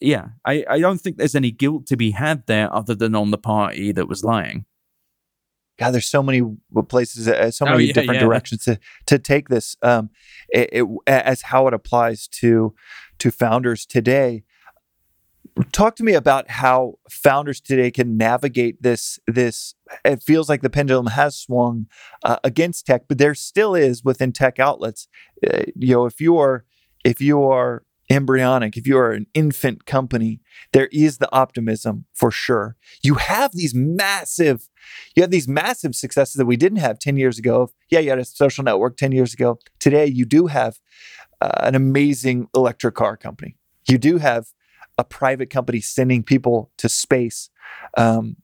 yeah, I, I don't think there's any guilt to be had there other than on the party that was lying. God, there's so many places, uh, so oh, many yeah, different yeah. directions to to take this um, it, it, as how it applies to to founders today talk to me about how founders today can navigate this this it feels like the pendulum has swung uh, against tech but there still is within tech outlets uh, you know if you are if you are embryonic. If you are an infant company there is the optimism for sure. You have these massive you have these massive successes that we didn't have 10 years ago. Yeah you had a social network 10 years ago. Today you do have uh, an amazing electric car company. You do have a private company sending people to space um,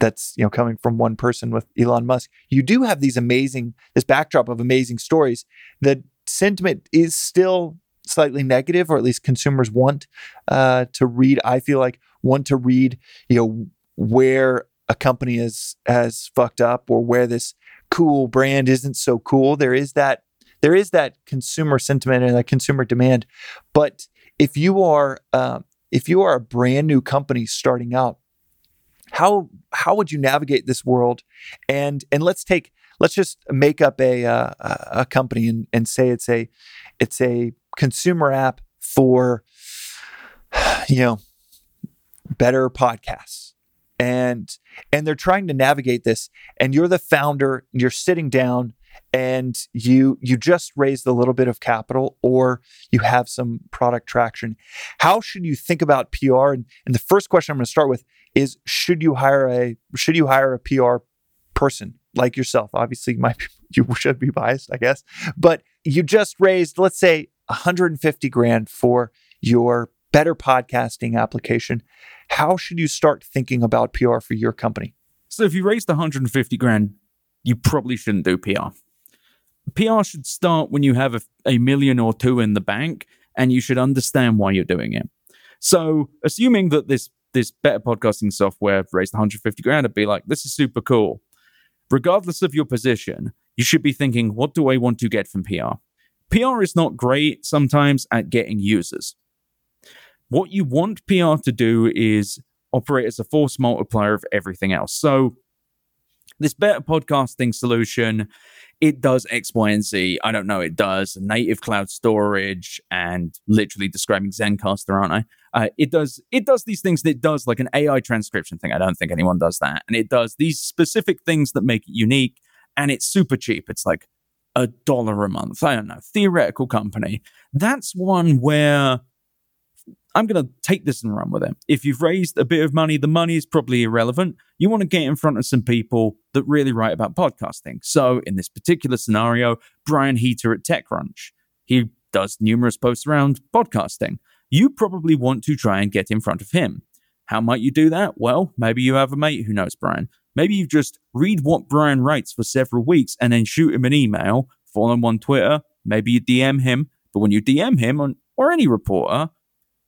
that's you know coming from one person with Elon Musk. You do have these amazing this backdrop of amazing stories. The sentiment is still slightly negative, or at least consumers want uh, to read. I feel like want to read you know where a company is has fucked up or where this cool brand isn't so cool. There is that there is that consumer sentiment and that consumer demand, but if you are um, if you are a brand new company starting out, how how would you navigate this world? And and let's take let's just make up a uh, a company and, and say it's a it's a consumer app for you know better podcasts. and and they're trying to navigate this and you're the founder you're sitting down and you you just raised a little bit of capital or you have some product traction. How should you think about pr and, and the first question i'm going to start with is should you hire a should you hire a pr person like yourself? Obviously you might be, you should be biased i guess. But you just raised let's say 150 grand for your better podcasting application how should you start thinking about PR for your company? So if you raised 150 grand, you probably shouldn't do PR. PR should start when you have a, a million or two in the bank and you should understand why you're doing it. So assuming that this this better podcasting software raised 150 grand, I'd be like, this is super cool. Regardless of your position, you should be thinking, what do I want to get from PR? PR is not great sometimes at getting users. What you want PR to do is operate as a force multiplier of everything else. So, this better podcasting solution, it does X, Y, and Z. I don't know, it does native cloud storage and literally describing Zencastr, aren't I? Uh, it does it does these things that it does like an AI transcription thing. I don't think anyone does that. And it does these specific things that make it unique. And it's super cheap. It's like a dollar a month. I don't know, theoretical company. That's one where I'm going to take this and run with it. If you've raised a bit of money, the money is probably irrelevant. You want to get in front of some people that really write about podcasting. So, in this particular scenario, Brian Heater at TechCrunch, he does numerous posts around podcasting. You probably want to try and get in front of him. How might you do that? Well, maybe you have a mate who knows Brian. Maybe you just read what Brian writes for several weeks and then shoot him an email, follow him on Twitter. Maybe you DM him. But when you DM him on, or any reporter,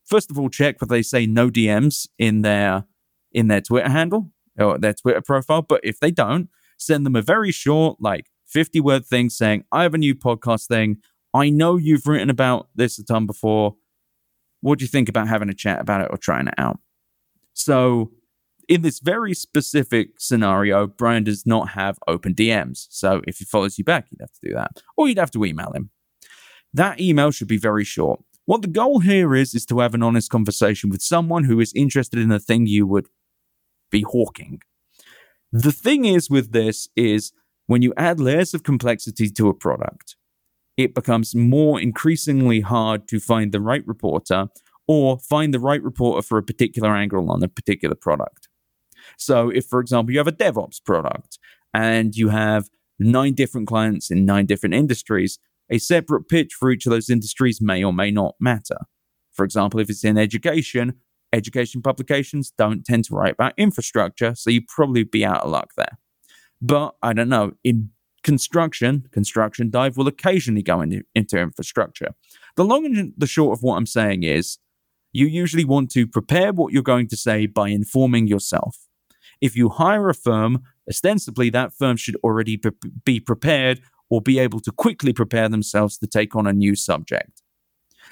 first of all check whether they say no DMs in their in their Twitter handle or their Twitter profile. But if they don't, send them a very short, like 50 word thing saying, I have a new podcast thing. I know you've written about this a ton before. What do you think about having a chat about it or trying it out? So, in this very specific scenario, Brian does not have open DMs. So, if he follows you back, you'd have to do that, or you'd have to email him. That email should be very short. What the goal here is, is to have an honest conversation with someone who is interested in the thing you would be hawking. The thing is with this is when you add layers of complexity to a product, it becomes more increasingly hard to find the right reporter or find the right reporter for a particular angle on a particular product. So, if, for example, you have a DevOps product and you have nine different clients in nine different industries, a separate pitch for each of those industries may or may not matter. For example, if it's in education, education publications don't tend to write about infrastructure, so you'd probably be out of luck there. But I don't know, in construction, construction dive will occasionally go into, into infrastructure. The long and the short of what I'm saying is you usually want to prepare what you're going to say by informing yourself. If you hire a firm, ostensibly that firm should already be prepared or be able to quickly prepare themselves to take on a new subject.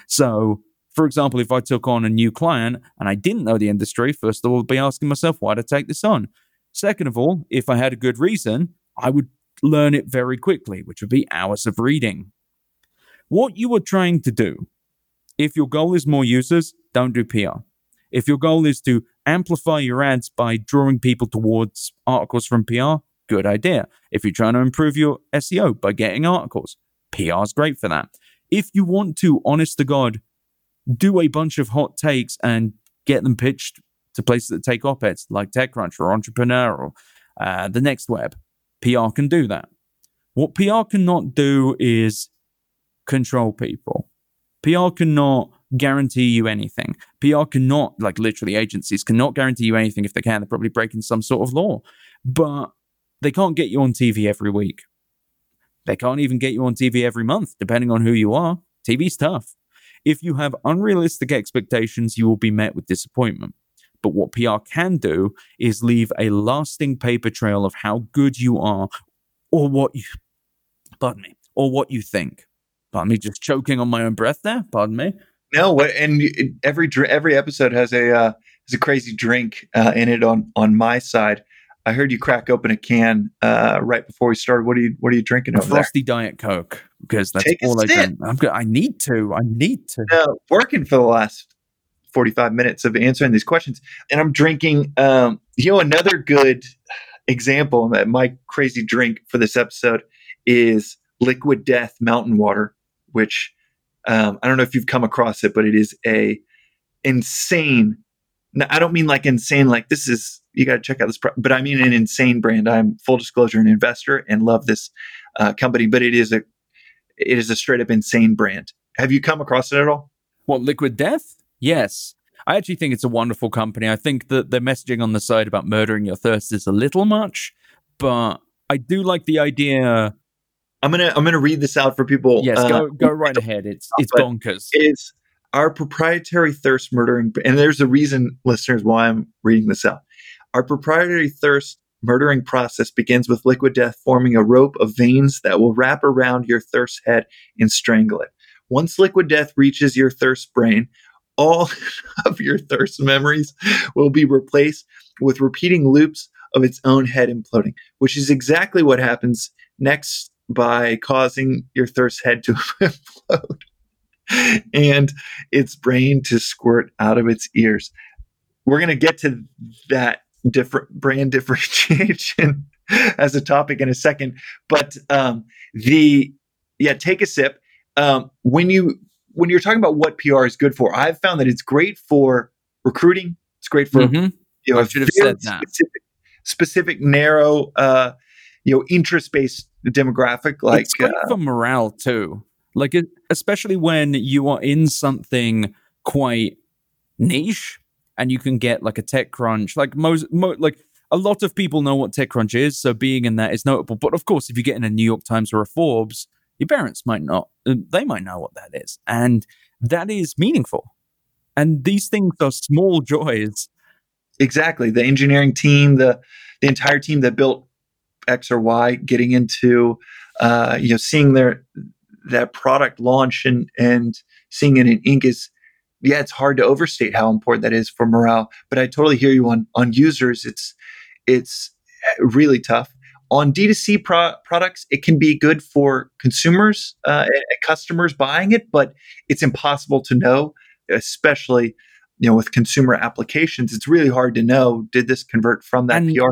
So, for example, if I took on a new client and I didn't know the industry, first of all, I'd be asking myself why to take this on. Second of all, if I had a good reason, I would learn it very quickly, which would be hours of reading. What you are trying to do, if your goal is more users, don't do PR. If your goal is to amplify your ads by drawing people towards articles from PR, good idea. If you're trying to improve your SEO by getting articles, PR is great for that. If you want to, honest to God, do a bunch of hot takes and get them pitched to places that take op eds like TechCrunch or Entrepreneur or uh, the Next Web, PR can do that. What PR cannot do is control people. PR cannot guarantee you anything. PR cannot, like literally agencies, cannot guarantee you anything. If they can, they're probably breaking some sort of law. But they can't get you on TV every week. They can't even get you on TV every month, depending on who you are. TV's tough. If you have unrealistic expectations, you will be met with disappointment. But what PR can do is leave a lasting paper trail of how good you are or what you, pardon me, or what you think. Pardon me, just choking on my own breath there. Pardon me. No, and every every episode has a uh, has a crazy drink uh, in it on on my side. I heard you crack open a can uh, right before we started. What are you What are you drinking over Frosty there? Diet Coke because that's Take all I drink. I'm. I need to. I need to. Uh, working for the last 45 minutes of answering these questions. And I'm drinking, um, you know, another good example, my crazy drink for this episode is Liquid Death Mountain Water, which um, I don't know if you've come across it, but it is a insane. Now, I don't mean like insane, like this is you got to check out this, pro- but I mean an insane brand. I'm full disclosure an investor and love this uh, company, but it is a it is a straight up insane brand. Have you come across it at all? What Liquid Death? Yes. I actually think it's a wonderful company. I think that the messaging on the side about murdering your thirst is a little much, but I do like the idea. I'm gonna I'm gonna read this out for people. Yes, uh, go go right ahead. It's it's bonkers. Is our proprietary thirst murdering, and there's a reason, listeners, why I'm reading this out. Our proprietary thirst murdering process begins with liquid death forming a rope of veins that will wrap around your thirst head and strangle it. Once liquid death reaches your thirst brain, all of your thirst memories will be replaced with repeating loops of its own head imploding, which is exactly what happens next by causing your thirst head to implode and its brain to squirt out of its ears. We're going to get to that different brand differentiation as a topic in a second, but um, the yeah, take a sip. Um, when you when you're talking about what PR is good for, I've found that it's great for recruiting. It's great for mm-hmm. you know, I should have said specific, that. specific narrow, uh, you know, interest based demographic. Like it's great uh, for morale too. Like it, especially when you are in something quite niche and you can get like a TechCrunch. Like most, mo- like a lot of people know what TechCrunch is, so being in that is notable. But of course, if you get in a New York Times or a Forbes, your parents might not. Uh, they might know what that is. And that is meaningful. And these things are small joys. Exactly. The engineering team, the the entire team that built X or Y, getting into uh, you know, seeing their that product launch and and seeing it in ink is yeah, it's hard to overstate how important that is for morale. But I totally hear you on on users. It's it's really tough on D2C pro- products, it can be good for consumers uh, and customers buying it, but it's impossible to know, especially you know with consumer applications. It's really hard to know did this convert from that and, PR.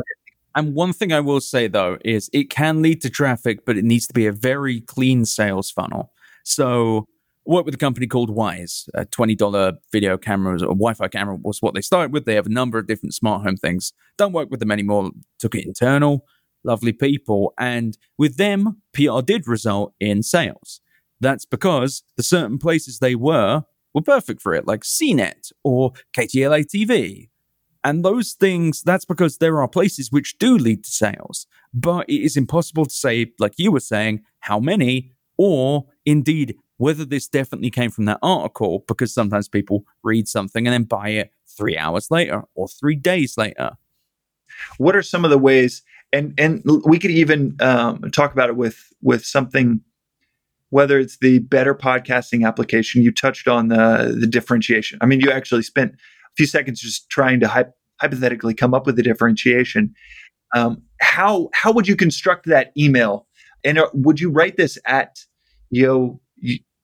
And one thing I will say though is it can lead to traffic, but it needs to be a very clean sales funnel. So work with a company called Wyze, a $20 video cameras or Wi-Fi camera was what they started with. They have a number of different smart home things. Don't work with them anymore. Took it internal lovely people. And with them, PR did result in sales. That's because the certain places they were were perfect for it, like CNET or KTLA TV. And those things, that's because there are places which do lead to sales. But it is impossible to say, like you were saying, how many, or indeed whether this definitely came from that article, because sometimes people read something and then buy it three hours later or three days later. What are some of the ways and and we could even um, talk about it with with something whether it's the better podcasting application you touched on the the differentiation i mean you actually spent few seconds just trying to hy- hypothetically come up with a differentiation um, how how would you construct that email and uh, would you write this at you know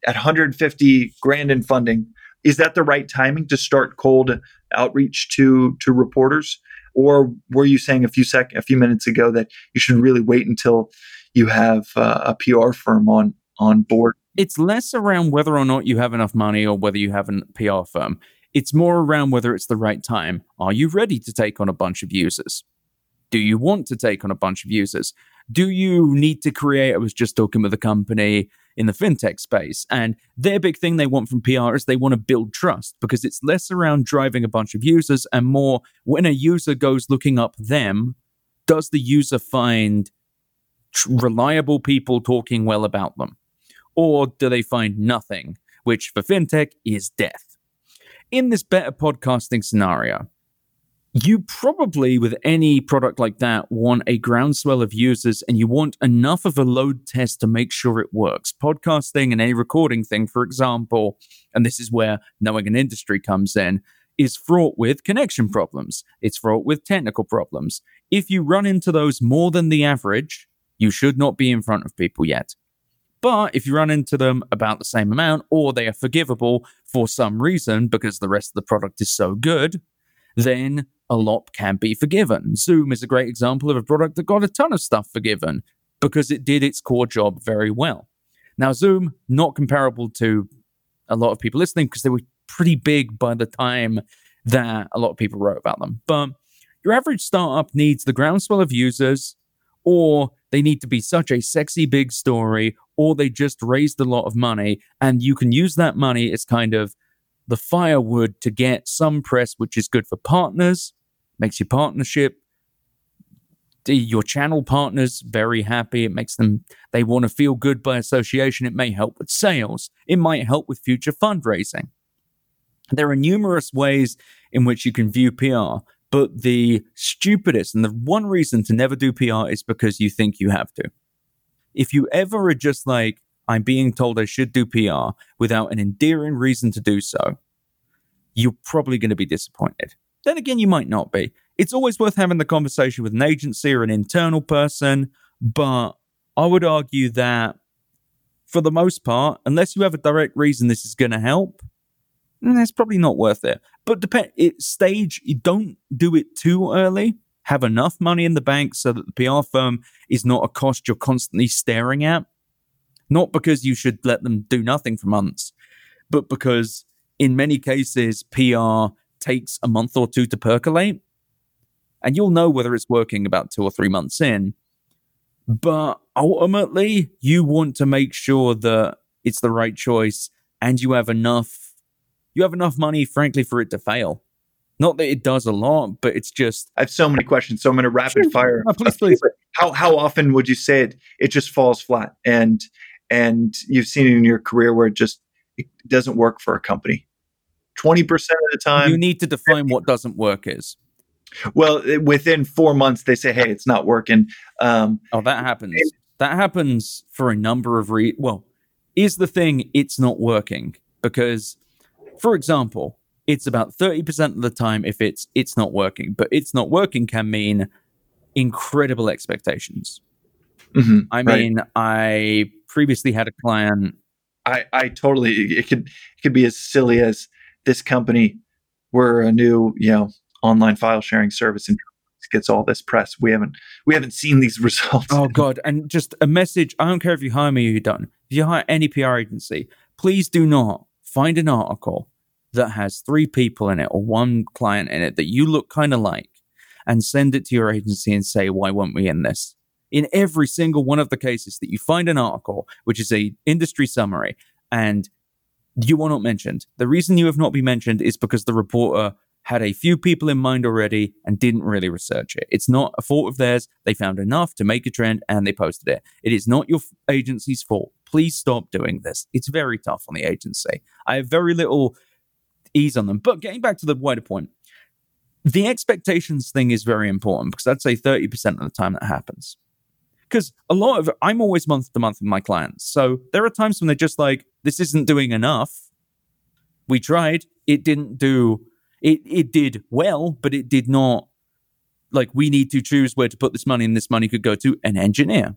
at 150 grand in funding is that the right timing to start cold outreach to to reporters or were you saying a few sec a few minutes ago that you should really wait until you have uh, a PR firm on on board? It's less around whether or not you have enough money or whether you have a PR firm. It's more around whether it's the right time. Are you ready to take on a bunch of users? Do you want to take on a bunch of users? Do you need to create? I was just talking with a company in the fintech space. And their big thing they want from PR is they want to build trust because it's less around driving a bunch of users and more when a user goes looking up them, does the user find tr- reliable people talking well about them? Or do they find nothing, which for fintech is death? In this better podcasting scenario, you probably, with any product like that, want a groundswell of users and you want enough of a load test to make sure it works. Podcasting and any recording thing, for example, and this is where knowing an industry comes in, is fraught with connection problems. It's fraught with technical problems. If you run into those more than the average, you should not be in front of people yet. But if you run into them about the same amount or they are forgivable for some reason because the rest of the product is so good, then a lot can be forgiven. Zoom is a great example of a product that got a ton of stuff forgiven because it did its core job very well. Now, Zoom, not comparable to a lot of people listening because they were pretty big by the time that a lot of people wrote about them. But your average startup needs the groundswell of users, or they need to be such a sexy big story, or they just raised a lot of money, and you can use that money as kind of the firewood to get some press, which is good for partners, makes your partnership your channel partners very happy. It makes them, they want to feel good by association. It may help with sales. It might help with future fundraising. There are numerous ways in which you can view PR, but the stupidest and the one reason to never do PR is because you think you have to. If you ever are just like, I'm being told I should do PR without an endearing reason to do so, you're probably going to be disappointed. Then again, you might not be. It's always worth having the conversation with an agency or an internal person, but I would argue that for the most part, unless you have a direct reason this is going to help, mm, it's probably not worth it. But depend it stage, you don't do it too early. Have enough money in the bank so that the PR firm is not a cost you're constantly staring at. Not because you should let them do nothing for months, but because in many cases, PR takes a month or two to percolate. And you'll know whether it's working about two or three months in. But ultimately, you want to make sure that it's the right choice and you have enough you have enough money, frankly, for it to fail. Not that it does a lot, but it's just. I have so many questions, so I'm going to rapid fire. Oh, please, please. How how often would you say it it just falls flat, and and you've seen it in your career where it just it doesn't work for a company? Twenty percent of the time, you need to define what doesn't work is. Well, within four months, they say, "Hey, it's not working." Um, oh, that happens. that happens for a number of re. Well, is the thing it's not working because for example, it's about 30% of the time if it's it's not working, but it's not working can mean incredible expectations. Mm-hmm, I mean, right. I previously had a client I, I totally it could it could be as silly as this company we're a new, you know, online file sharing service and gets all this press. We haven't we haven't seen these results. Oh god, and just a message, I don't care if you hire me or you don't. If you hire any PR agency, please do not find an article that has three people in it or one client in it that you look kind of like and send it to your agency and say, why weren't we in this? In every single one of the cases that you find an article, which is a industry summary, and you are not mentioned. The reason you have not been mentioned is because the reporter had a few people in mind already and didn't really research it. It's not a fault of theirs. They found enough to make a trend and they posted it. It is not your agency's fault. Please stop doing this. It's very tough on the agency. I have very little ease on them. But getting back to the wider point, the expectations thing is very important because I'd say 30% of the time that happens. Because a lot of I'm always month to month with my clients. So there are times when they're just like, this isn't doing enough. We tried, it didn't do it it did well, but it did not like we need to choose where to put this money, and this money could go to an engineer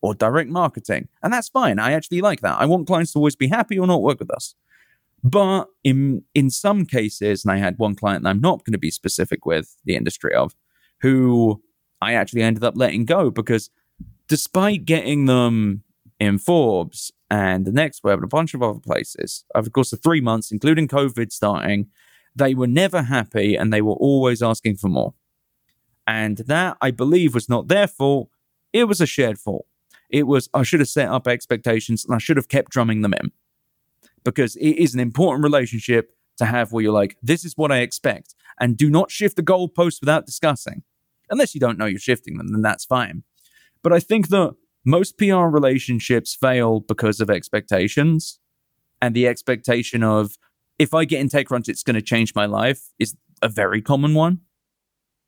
or direct marketing. And that's fine. I actually like that. I want clients to always be happy or not work with us. But in in some cases, and I had one client that I'm not going to be specific with the industry of, who I actually ended up letting go because despite getting them in Forbes and the next web and a bunch of other places over the course of three months, including COVID starting, they were never happy and they were always asking for more. And that, I believe, was not their fault. It was a shared fault. It was, I should have set up expectations and I should have kept drumming them in. Because it is an important relationship to have where you're like, this is what I expect. And do not shift the goalpost without discussing. Unless you don't know you're shifting them, then that's fine. But I think that most PR relationships fail because of expectations and the expectation of if I get in TechCrunch, it's going to change my life is a very common one.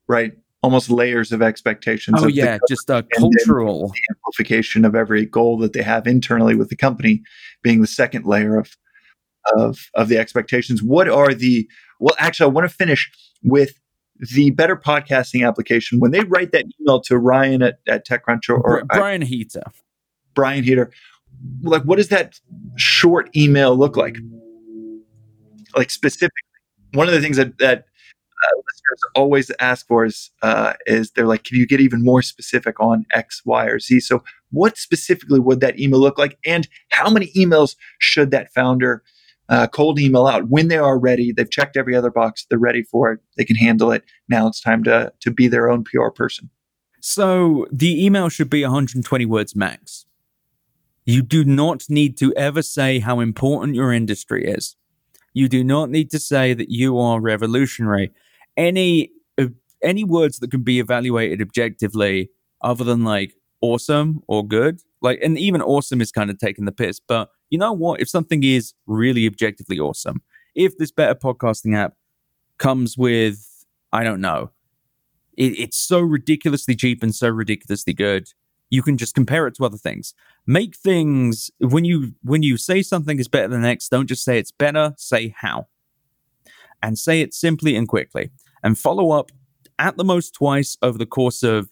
Right. Almost layers of expectations. Oh, of yeah. Just a cultural amplification of every goal that they have internally with the company being the second layer of, of, of the expectations. What are the, well, actually, I want to finish with the better podcasting application. When they write that email to Ryan at, at TechCrunch or, or Brian Heater. Brian Heater, like what does that short email look like? Like specifically, one of the things that that uh, listeners always ask for is uh, is they're like, can you get even more specific on X, Y, or Z? So, what specifically would that email look like, and how many emails should that founder uh, cold email out when they are ready? They've checked every other box, they're ready for it, they can handle it. Now it's time to to be their own PR person. So the email should be 120 words max. You do not need to ever say how important your industry is. You do not need to say that you are revolutionary any uh, any words that can be evaluated objectively other than like awesome or good? Like and even awesome is kind of taking the piss but you know what? If something is really objectively awesome if this better podcasting app comes with i don't know it, it's so ridiculously cheap and so ridiculously good you can just compare it to other things. Make things when you when you say something is better than x don't just say it's better say how. And say it simply and quickly and follow up at the most twice over the course of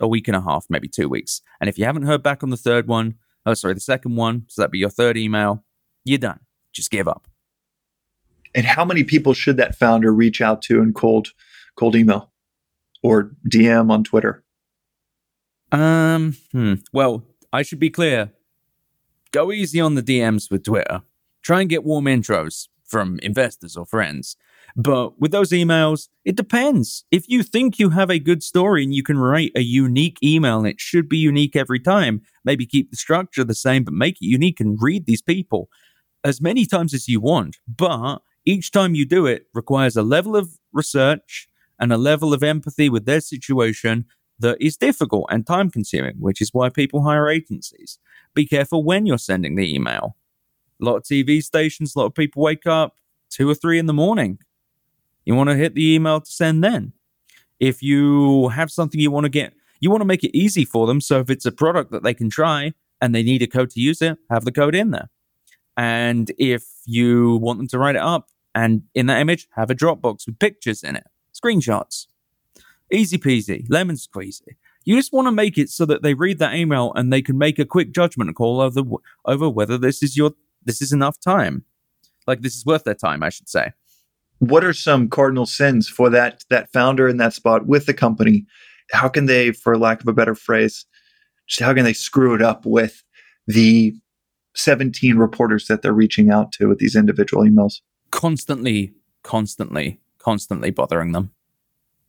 a week and a half, maybe two weeks. And if you haven't heard back on the third one, oh, sorry, the second one, so that'd be your third email, you're done. Just give up. And how many people should that founder reach out to in cold, cold email or DM on Twitter? Um, hmm. well, I should be clear. Go easy on the DMs with Twitter. Try and get warm intros from investors or friends. But with those emails, it depends. If you think you have a good story and you can write a unique email and it should be unique every time, maybe keep the structure the same, but make it unique and read these people as many times as you want. But each time you do it requires a level of research and a level of empathy with their situation that is difficult and time consuming, which is why people hire agencies. Be careful when you're sending the email. A lot of TV stations, a lot of people wake up two or three in the morning you want to hit the email to send then. If you have something you want to get, you want to make it easy for them. So if it's a product that they can try and they need a code to use it, have the code in there. And if you want them to write it up and in that image, have a Dropbox with pictures in it, screenshots. Easy peasy, lemon squeezy. You just want to make it so that they read that email and they can make a quick judgment call over, over whether this is your this is enough time. Like this is worth their time, I should say what are some cardinal sins for that that founder in that spot with the company? How can they, for lack of a better phrase, how can they screw it up with the 17 reporters that they're reaching out to with these individual emails? Constantly, constantly, constantly bothering them.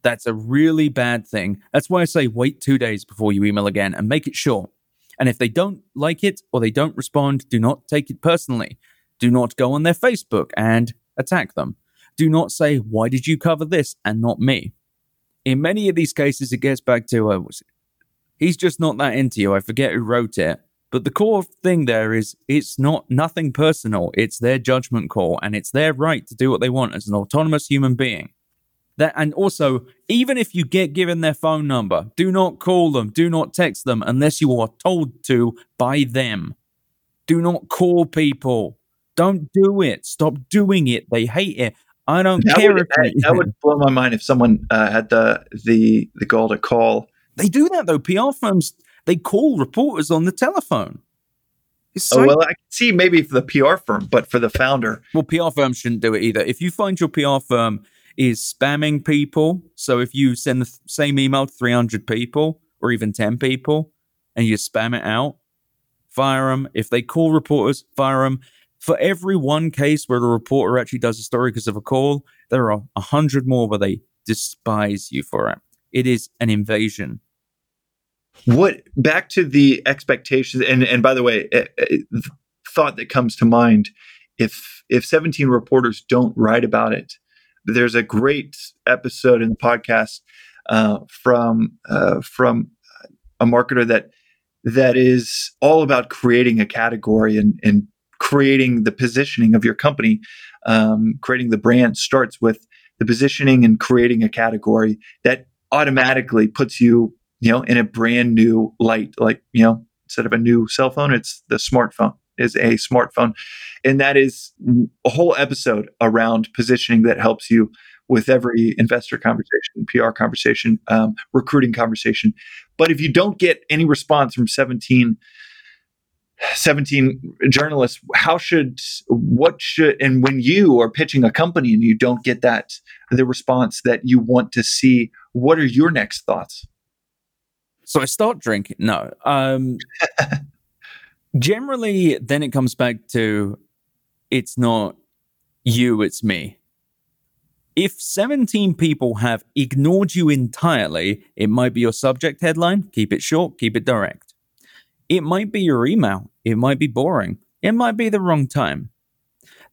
That's a really bad thing. That's why I say wait two days before you email again and make it short. And if they don't like it or they don't respond, do not take it personally. Do not go on their Facebook and attack them do not say, why did you cover this and not me? In many of these cases, it gets back to, uh, he's just not that into you. I forget who wrote it. But the core thing there is it's not nothing personal. It's their judgment call and it's their right to do what they want as an autonomous human being. That, and also, even if you get given their phone number, do not call them, do not text them unless you are told to by them. Do not call people. Don't do it. Stop doing it. They hate it. I don't that care. Would, that, that, would blow my mind if someone uh, had the the the goal to call. They do that though. PR firms they call reporters on the telephone. So, oh, well, I can see maybe for the PR firm, but for the founder, well, PR firms shouldn't do it either. If you find your PR firm is spamming people, so if you send the same email to 300 people or even 10 people and you spam it out, fire them. If they call reporters, fire them for every one case where the reporter actually does a story because of a call, there are a hundred more where they despise you for it. It is an invasion. What back to the expectations, and and by the way, a, a thought that comes to mind: if if 17 reporters don't write about it, there's a great episode in the podcast uh, from uh, from a marketer that that is all about creating a category and and creating the positioning of your company, um, creating the brand starts with the positioning and creating a category that automatically puts you, you know, in a brand new light. Like, you know, instead of a new cell phone, it's the smartphone is a smartphone. And that is a whole episode around positioning that helps you with every investor conversation, PR conversation, um, recruiting conversation. But if you don't get any response from 17 17 journalists how should what should and when you are pitching a company and you don't get that the response that you want to see what are your next thoughts? So i start drinking no um generally then it comes back to it's not you it's me. If 17 people have ignored you entirely it might be your subject headline keep it short keep it direct it might be your email. It might be boring. It might be the wrong time.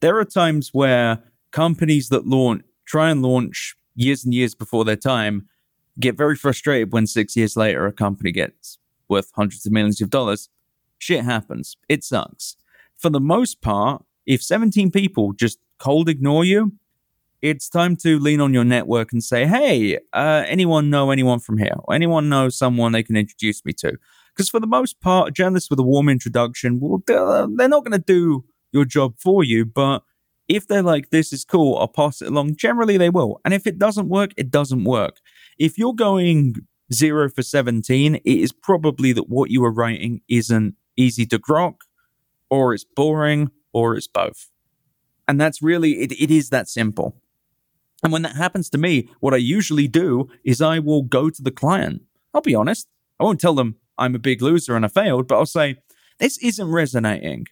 There are times where companies that launch, try and launch years and years before their time, get very frustrated when six years later a company gets worth hundreds of millions of dollars. Shit happens. It sucks. For the most part, if 17 people just cold ignore you, it's time to lean on your network and say, hey, uh, anyone know anyone from here? Anyone know someone they can introduce me to? Because for the most part, journalists with a warm introduction, well, uh, they're not going to do your job for you. But if they're like, this is cool, I'll pass it along, generally they will. And if it doesn't work, it doesn't work. If you're going zero for 17, it is probably that what you are writing isn't easy to grok, or it's boring, or it's both. And that's really, it, it is that simple. And when that happens to me, what I usually do is I will go to the client. I'll be honest. I won't tell them I'm a big loser and I failed, but I'll say, this isn't resonating.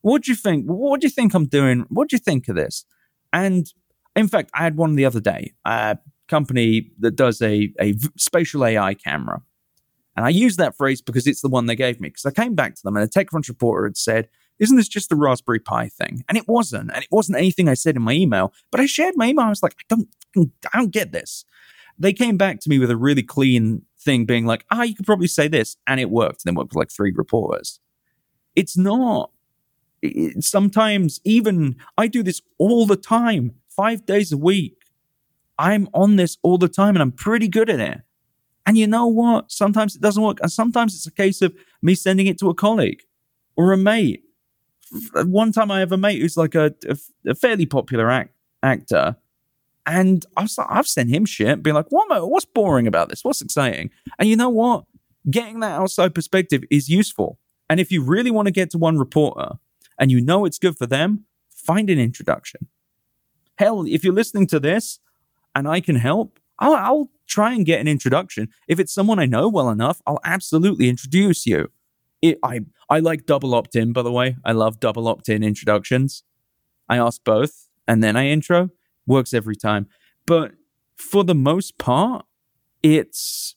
What do you think? What do you think I'm doing? What do you think of this? And in fact, I had one the other day, a company that does a, a spatial AI camera. And I use that phrase because it's the one they gave me. Because I came back to them and a TechCrunch reporter had said, Isn't this just the Raspberry Pi thing? And it wasn't. And it wasn't anything I said in my email. But I shared my email. I was like, I don't, I don't get this. They came back to me with a really clean thing being like, ah, you could probably say this. And it worked. And then worked with like three reporters. It's not, it, sometimes even I do this all the time, five days a week. I'm on this all the time and I'm pretty good at it. And you know what? Sometimes it doesn't work. And sometimes it's a case of me sending it to a colleague or a mate. One time I have a mate who's like a, a, a fairly popular act, actor and I was like, I've sent him shit, being like, what, what's boring about this? What's exciting? And you know what? Getting that outside perspective is useful. And if you really want to get to one reporter and you know it's good for them, find an introduction. Hell, if you're listening to this and I can help, I'll, I'll try and get an introduction. If it's someone I know well enough, I'll absolutely introduce you. It, I I like double opt in, by the way. I love double opt in introductions. I ask both and then I intro works every time. But for the most part, it's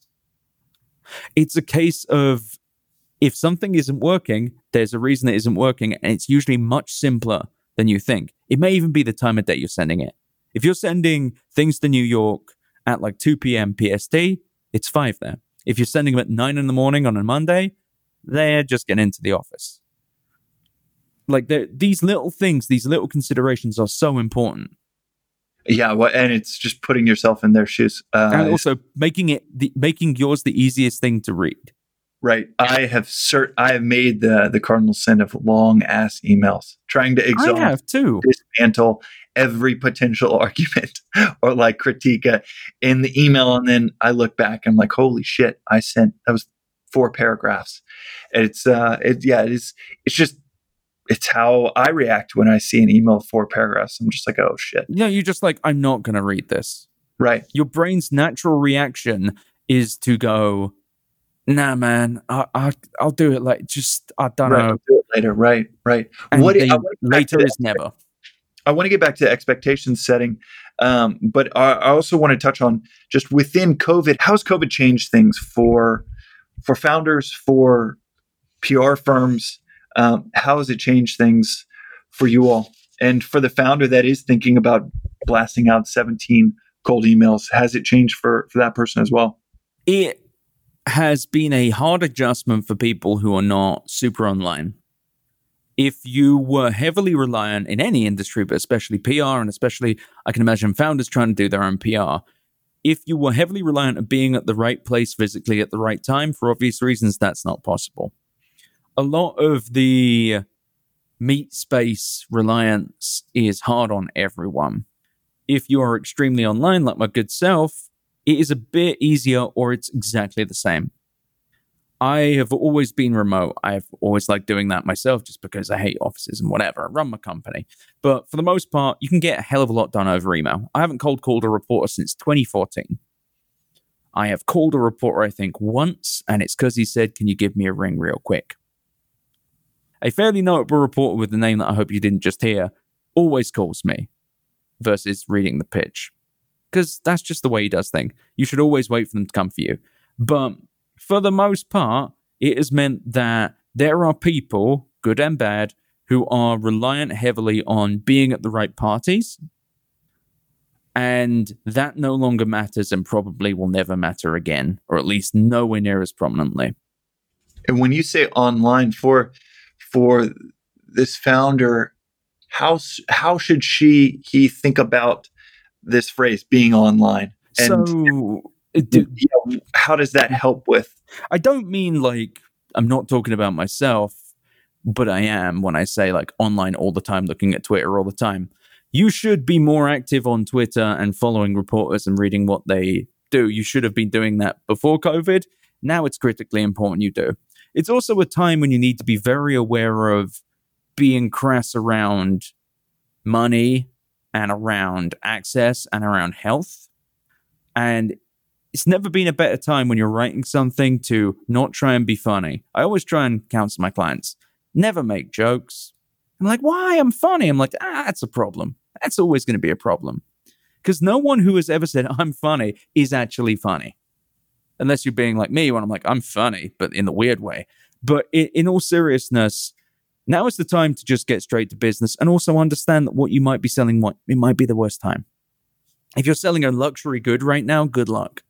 it's a case of if something isn't working, there's a reason it isn't working, and it's usually much simpler than you think. It may even be the time of day you're sending it. If you're sending things to New York at like 2 p.m. PST, it's 5 there. If you're sending them at 9 in the morning on a Monday, they're just getting into the office. Like these little things, these little considerations are so important. Yeah, well, and it's just putting yourself in their shoes, uh, and also making it the, making yours the easiest thing to read. Right. I have cert- I have made the the cardinal sin of long ass emails, trying to exhaust, I have too. dismantle every potential argument or like critique uh, in the email, and then I look back, I'm like, holy shit, I sent that was four paragraphs. It's uh, it, yeah, it is. It's just it's how I react when I see an email of four paragraphs. I'm just like, oh shit. Yeah, you're just like, I'm not going to read this. Right. Your brain's natural reaction is to go, nah, man, I, I, will do it like just, I don't right, know. I'll do it later. Right, right. And what they, later is never. I want to get back to expectation setting, um, but I, I also want to touch on just within COVID. How's COVID changed things for for founders, for PR firms, um, how has it changed things for you all? And for the founder that is thinking about blasting out 17 cold emails, has it changed for, for that person as well? It has been a hard adjustment for people who are not super online. If you were heavily reliant in any industry, but especially PR, and especially I can imagine founders trying to do their own PR, if you were heavily reliant on being at the right place physically at the right time, for obvious reasons, that's not possible a lot of the meat space reliance is hard on everyone. If you are extremely online, like my good self, it is a bit easier or it's exactly the same. I have always been remote. I've always liked doing that myself just because I hate offices and whatever. I run my company. But for the most part, you can get a hell of a lot done over email. I haven't cold called a reporter since 2014. I have called a reporter, I think, once, and it's because he said, Can you give me a ring real quick? A fairly notable reporter with the name that I hope you didn't just hear always calls me versus reading the pitch. Because that's just the way he does things. You should always wait for them to come for you. But for the most part, it has meant that there are people, good and bad, who are reliant heavily on being at the right parties. And that no longer matters and probably will never matter again, or at least nowhere near as prominently. And when you say online for for this founder, how how should she he think about this phrase being online? And so, do, you know, how does that mm-hmm. help with? I don't mean like I'm not talking about myself, but I am when I say like online all the time, looking at Twitter all the time. You should be more active on Twitter and following reporters and reading what they do. You should have been doing that before COVID. Now it's critically important you do. It's also a time when you need to be very aware of being crass around money and around access and around health. And it's never been a better time when you're writing something to not try and be funny. I always try and counsel my clients never make jokes. I'm like, why? I'm funny. I'm like, ah, that's a problem. That's always going to be a problem. Because no one who has ever said, I'm funny, is actually funny unless you're being like me when I'm like, I'm funny, but in the weird way. But in, in all seriousness, now is the time to just get straight to business and also understand that what you might be selling, what it might be the worst time. If you're selling a luxury good right now, good luck.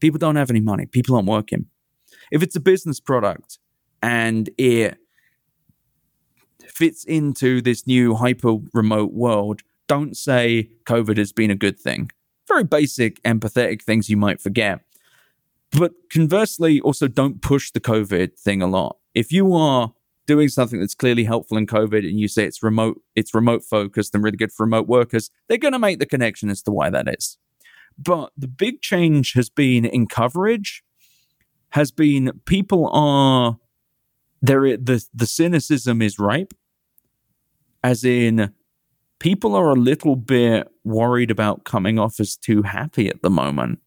People don't have any money. People aren't working. If it's a business product and it fits into this new hyper remote world, don't say COVID has been a good thing. Very basic, empathetic things you might forget. But conversely, also don't push the COVID thing a lot. If you are doing something that's clearly helpful in COVID and you say it's remote, it's remote focused and really good for remote workers, they're going to make the connection as to why that is. But the big change has been in coverage, has been people are there. The the cynicism is ripe, as in people are a little bit worried about coming off as too happy at the moment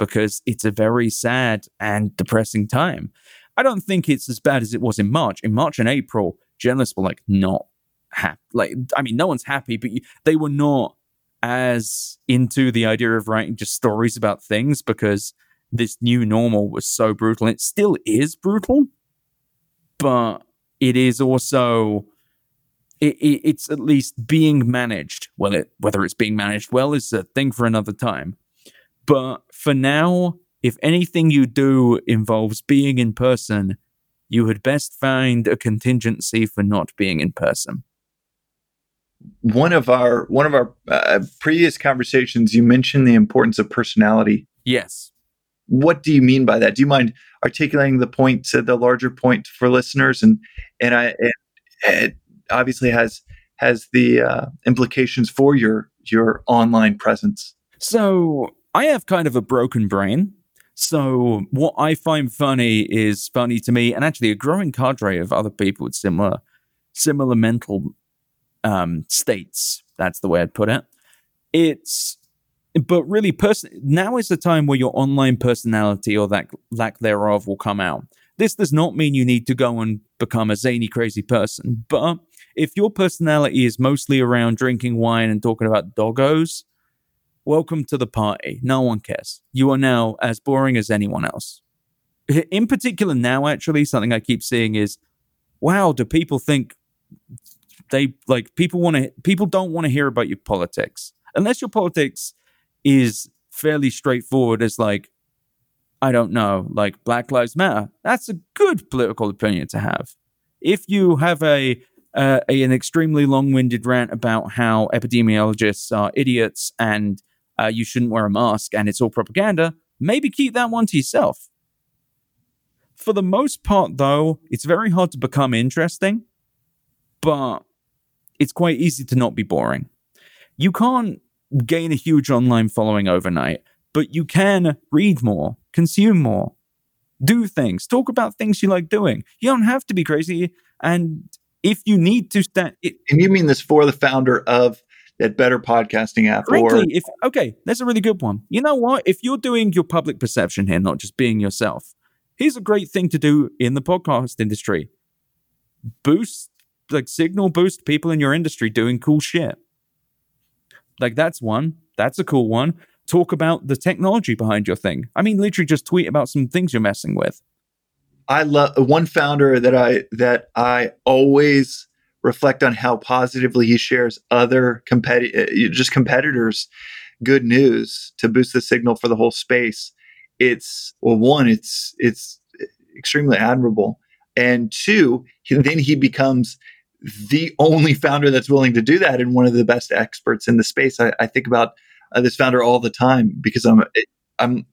because it's a very sad and depressing time. I don't think it's as bad as it was in March. In March and April, journalists were like not happy. Like, I mean, no one's happy, but you, they were not as into the idea of writing just stories about things because this new normal was so brutal. It still is brutal, but it is also it, it, it's at least being managed. Well, it, whether it's being managed well is a thing for another time. But for now, if anything you do involves being in person, you had best find a contingency for not being in person. One of our one of our uh, previous conversations, you mentioned the importance of personality. Yes. What do you mean by that? Do you mind articulating the point to the larger point for listeners? And and I and it obviously has has the uh, implications for your your online presence. So I have kind of a broken brain. So what I find funny is funny to me, and actually a growing cadre of other people with similar similar mental um, states. That's the way I'd put it. It's but really person now is the time where your online personality or that lack thereof will come out. This does not mean you need to go and become a zany crazy person, but if your personality is mostly around drinking wine and talking about doggos, Welcome to the party. No one cares. You are now as boring as anyone else. In particular, now, actually, something I keep seeing is wow, do people think they like people want to, people don't want to hear about your politics unless your politics is fairly straightforward as like, I don't know, like Black Lives Matter. That's a good political opinion to have. If you have a uh, an extremely long-winded rant about how epidemiologists are idiots and uh, you shouldn't wear a mask and it's all propaganda, maybe keep that one to yourself. For the most part, though, it's very hard to become interesting, but it's quite easy to not be boring. You can't gain a huge online following overnight, but you can read more, consume more, Do things. Talk about things you like doing. You don't have to be crazy. And if you need to stand, and you mean this for the founder of that better podcasting app? Frankly, or if okay, that's a really good one. You know what? If you're doing your public perception here, not just being yourself, here's a great thing to do in the podcast industry: boost, like, signal boost people in your industry doing cool shit. Like that's one. That's a cool one. Talk about the technology behind your thing. I mean, literally just tweet about some things you're messing with. I love one founder that I that I always reflect on how positively he shares other competi- uh, just competitors good news to boost the signal for the whole space. It's well, one, it's it's extremely admirable, and two, he, then he becomes the only founder that's willing to do that and one of the best experts in the space. I, I think about uh, this founder all the time because I'm I'm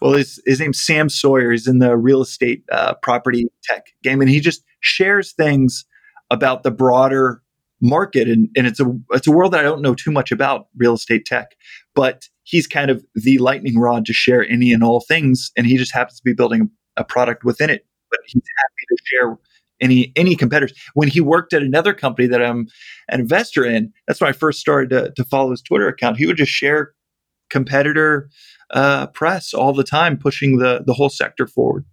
well his, his name's Sam Sawyer. He's in the real estate uh, property tech game, and he just shares things about the broader market. And, and it's a it's a world that I don't know too much about real estate tech but he's kind of the lightning rod to share any and all things. And he just happens to be building a, product within it but he's happy to share any any competitors. When he worked at another company that I'm an investor in that's when I first started to, to follow his Twitter account. He would just share competitor uh, press all the time pushing the the whole sector forward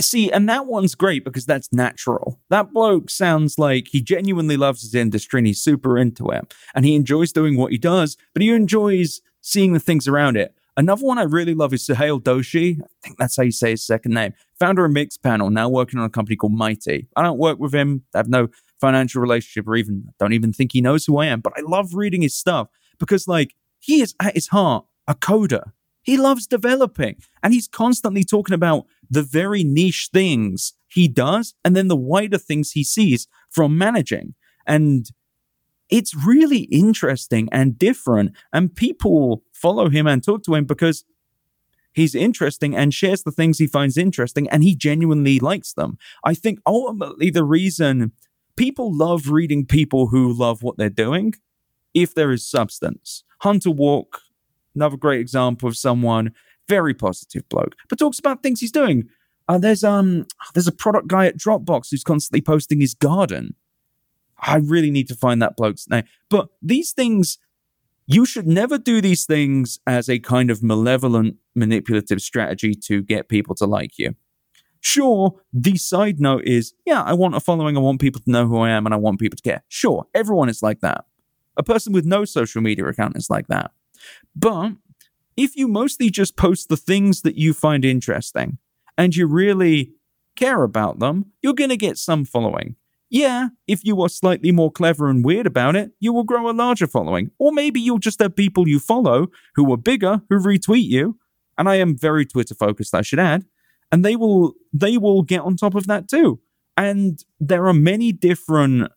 See, and that one's great because that's natural. That bloke sounds like he genuinely loves his industry and he's super into it. And he enjoys doing what he does, but he enjoys seeing the things around it. Another one I really love is Suhail Doshi. I think that's how you say his second name. Founder of Mixpanel, now working on a company called Mighty. I don't work with him. I have no financial relationship or even don't even think he knows who I am, but I love reading his stuff because like he is at his heart a coder. He loves developing and he's constantly talking about the very niche things he does and then the wider things he sees from managing. And it's really interesting and different. And people follow him and talk to him because he's interesting and shares the things he finds interesting and he genuinely likes them. I think ultimately the reason people love reading people who love what they're doing if there is substance. Hunter Walk another great example of someone very positive bloke, but talks about things he's doing. Uh, there's um there's a product guy at Dropbox who's constantly posting his garden. I really need to find that bloke's name. But these things, you should never do these things as a kind of malevolent, manipulative strategy to get people to like you. Sure, the side note is, yeah, I want a following. I want people to know who I am and I want people to care. Sure, everyone is like that. A person with no social media account is like that. But if you mostly just post the things that you find interesting and you really care about them, you're going to get some following. Yeah, if you are slightly more clever and weird about it, you will grow a larger following. Or maybe you'll just have people you follow who are bigger who retweet you. And I am very Twitter focused, I should add. And they will they will get on top of that too. And there are many different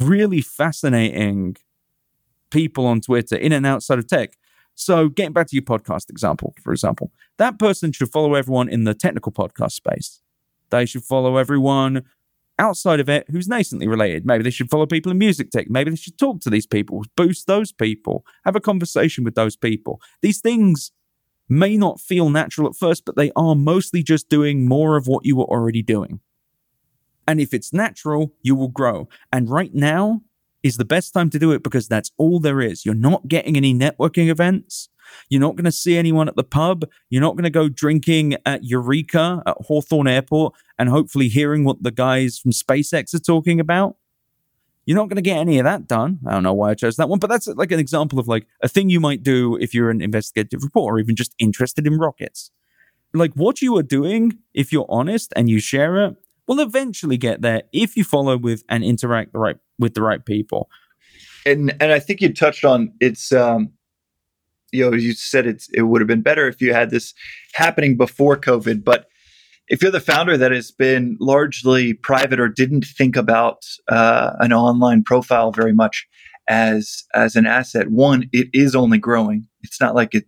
really fascinating people on Twitter in and outside of tech so, getting back to your podcast example, for example, that person should follow everyone in the technical podcast space. They should follow everyone outside of it who's nascently related. Maybe they should follow people in music tech. Maybe they should talk to these people, boost those people, have a conversation with those people. These things may not feel natural at first, but they are mostly just doing more of what you were already doing. And if it's natural, you will grow. And right now, is the best time to do it because that's all there is. You're not getting any networking events. You're not going to see anyone at the pub. You're not going to go drinking at Eureka at Hawthorne Airport and hopefully hearing what the guys from SpaceX are talking about. You're not going to get any of that done. I don't know why I chose that one, but that's like an example of like a thing you might do if you're an investigative reporter or even just interested in rockets. Like what you are doing, if you're honest and you share it, will eventually get there if you follow with and interact the right with the right people. And and I think you touched on it's um you know you said it's it would have been better if you had this happening before COVID, but if you're the founder that has been largely private or didn't think about uh, an online profile very much as as an asset, one it is only growing. It's not like it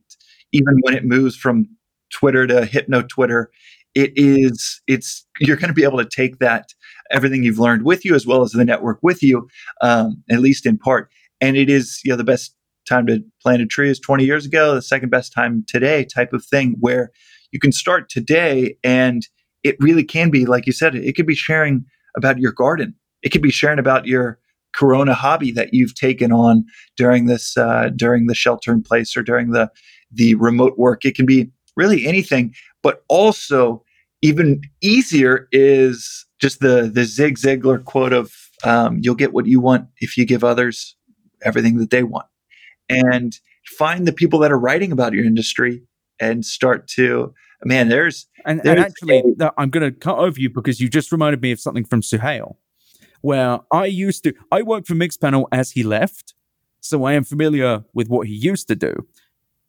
even when it moves from Twitter to Hypno Twitter, it is it's you're going to be able to take that everything you've learned with you as well as the network with you um, at least in part and it is you know the best time to plant a tree is 20 years ago the second best time today type of thing where you can start today and it really can be, like you said, it could be sharing about your garden. It could be sharing about your corona hobby that you've taken on during this uh, during the shelter in place or during the the remote work it can be really anything but also even easier is just the the zig ziglar quote of um, you'll get what you want if you give others everything that they want and find the people that are writing about your industry and start to man there's and, there's and actually a, i'm going to cut over you because you just reminded me of something from suhail where I used to, I worked for Mixpanel as he left. So I am familiar with what he used to do.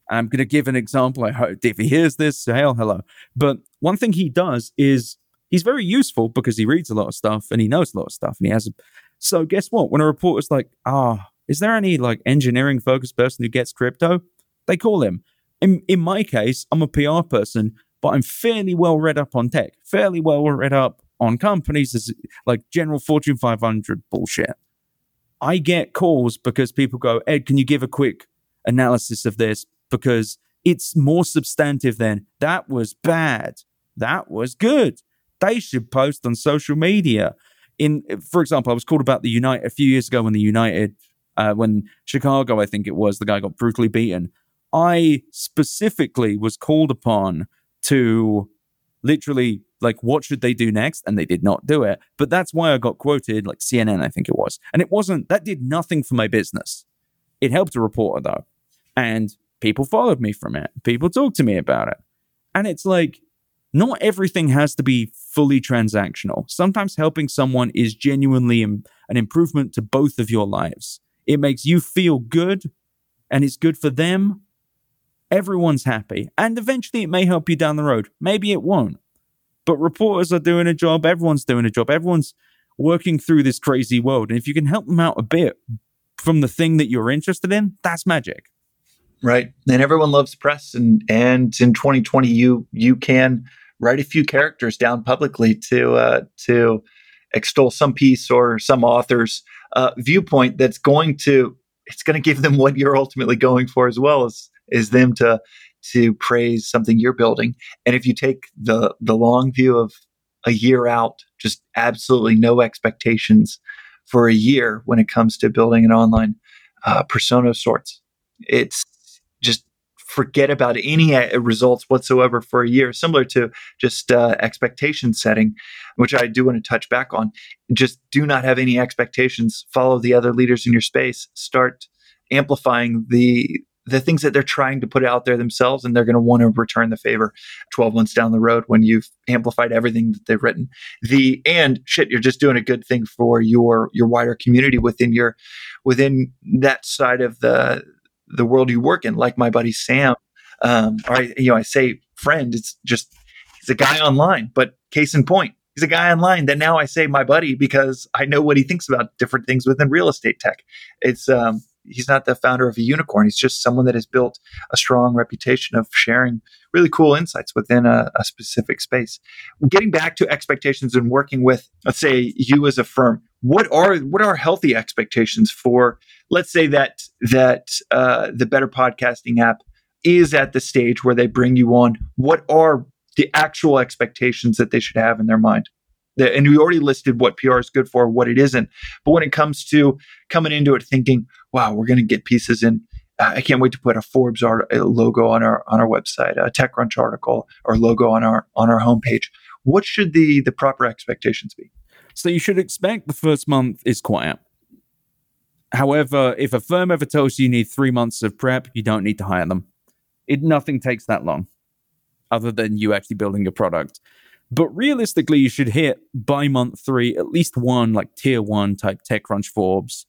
I'm going to give an example. I hope if he hears this, hail, hello. But one thing he does is he's very useful because he reads a lot of stuff and he knows a lot of stuff and he has a, so guess what? When a reporter's like, ah, oh, is there any like engineering focused person who gets crypto? They call him. In, in my case, I'm a PR person, but I'm fairly well read up on tech, fairly well read up on companies like general Fortune 500 bullshit. I get calls because people go, Ed, can you give a quick analysis of this? Because it's more substantive than that was bad. That was good. They should post on social media. In, for example, I was called about the United a few years ago when the United, uh, when Chicago, I think it was, the guy got brutally beaten. I specifically was called upon to literally like what should they do next and they did not do it but that's why i got quoted like cnn i think it was and it wasn't that did nothing for my business it helped a reporter though and people followed me from it. People talked to me about it. And it's like not everything has to be fully transactional. Sometimes helping someone is genuinely an improvement to both of your lives. It makes you feel good and it's good for them. Everyone's happy. And eventually it may help you down the road. Maybe it won't. But reporters are doing a job, everyone's doing a job, everyone's working through this crazy world. And if you can help them out a bit from the thing that you're interested in, that's magic. Right. And everyone loves press and and in 2020 you you can write a few characters down publicly to uh to extol some piece or some author's uh, viewpoint that's going to it's going to give them what you're ultimately going for as well as is them to to praise something you're building. And if you take the the long view of a year out, just absolutely no expectations for a year when it comes to building an online uh, persona of sorts. It's forget about any uh, results whatsoever for a year, similar to just uh, expectation setting, which I do want to touch back on. Just do not have any expectations. Follow the other leaders in your space. Start amplifying the the things that they're trying to put out there themselves and they're going to want to return the favor 12 months down the road when you've amplified everything that they've written the and shit you're just doing a good thing for your your wider community within your within that side of the the world you work in like my buddy sam um or I, you know i say friend it's just he's a guy online but case in point he's a guy online that now i say my buddy because i know what he thinks about different things within real estate tech it's um he's not the founder of a unicorn. He's just someone that has built a strong reputation of sharing really cool insights within a, a specific space. Getting back to expectations and working with, let's say, you as a firm, what are what are healthy expectations for? Let's say that that uh, the Better Podcasting app is at the stage where they bring you on. What are the actual expectations that they should have in their mind? and we already listed what PR is good for, what it isn't. But when it comes to coming into it thinking, wow, we're going to get pieces in. Uh, I can't wait to put a Forbes art, a logo on our on our website, a TechCrunch article or logo on our on our homepage. What should the the proper expectations be? So you should expect the first month is quiet. However, if a firm ever tells you you need three months of prep, you don't need to hire them. It nothing takes that long, other than you actually building your product. But realistically, you should hit by month three at least one like tier one type TechCrunch Forbes,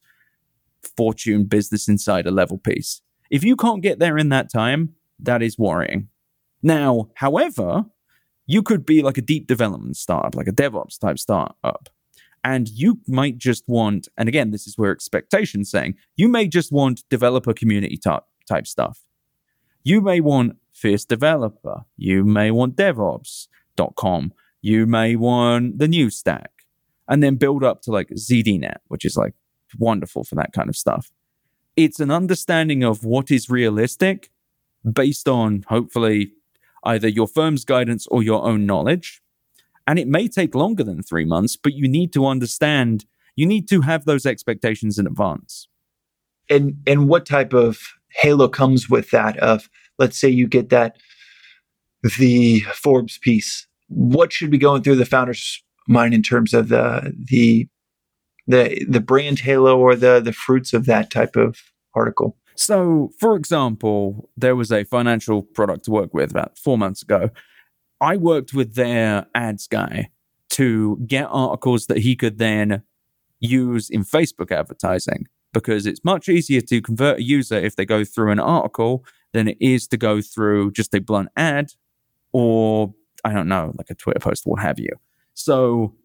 Fortune, Business Insider level piece. If you can't get there in that time, that is worrying. Now, however, you could be like a deep development startup, like a DevOps type startup. And you might just want, and again, this is where expectations saying, you may just want developer community type, type stuff. You may want fierce developer. You may want DevOps com. You may want the new stack and then build up to like ZDNet, which is like wonderful for that kind of stuff. It's an understanding of what is realistic based on hopefully either your firm's guidance or your own knowledge. And it may take longer than three months, but you need to understand, you need to have those expectations in advance. And and what type of halo comes with that of let's say you get that the Forbes piece. What should be going through the founder's mind in terms of the the the the brand halo or the the fruits of that type of article? So, for example, there was a financial product to work with about four months ago. I worked with their ads guy to get articles that he could then use in Facebook advertising because it's much easier to convert a user if they go through an article than it is to go through just a blunt ad or, I don't know, like a Twitter post, what have you. So,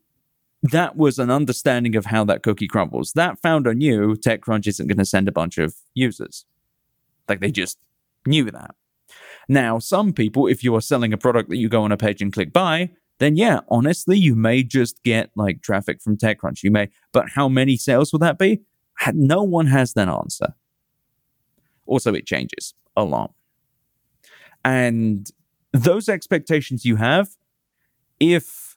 that was an understanding of how that cookie crumbles. That founder knew TechCrunch isn't going to send a bunch of users. Like they just knew that. Now, some people, if you are selling a product that you go on a page and click buy, then yeah, honestly, you may just get like traffic from TechCrunch. You may, but how many sales will that be? No one has that answer. Also, it changes a lot. And those expectations you have, if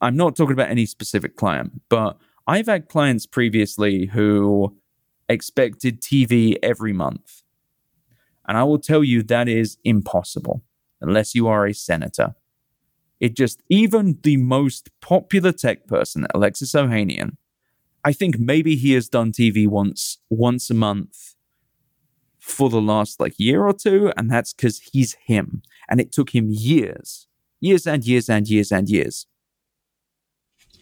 I'm not talking about any specific client, but I've had clients previously who expected TV every month. And I will tell you that is impossible unless you are a senator. It just, even the most popular tech person, Alexis Ohanian, I think maybe he has done TV once, once a month for the last like year or two. And that's because he's him. And it took him years, years and years and years and years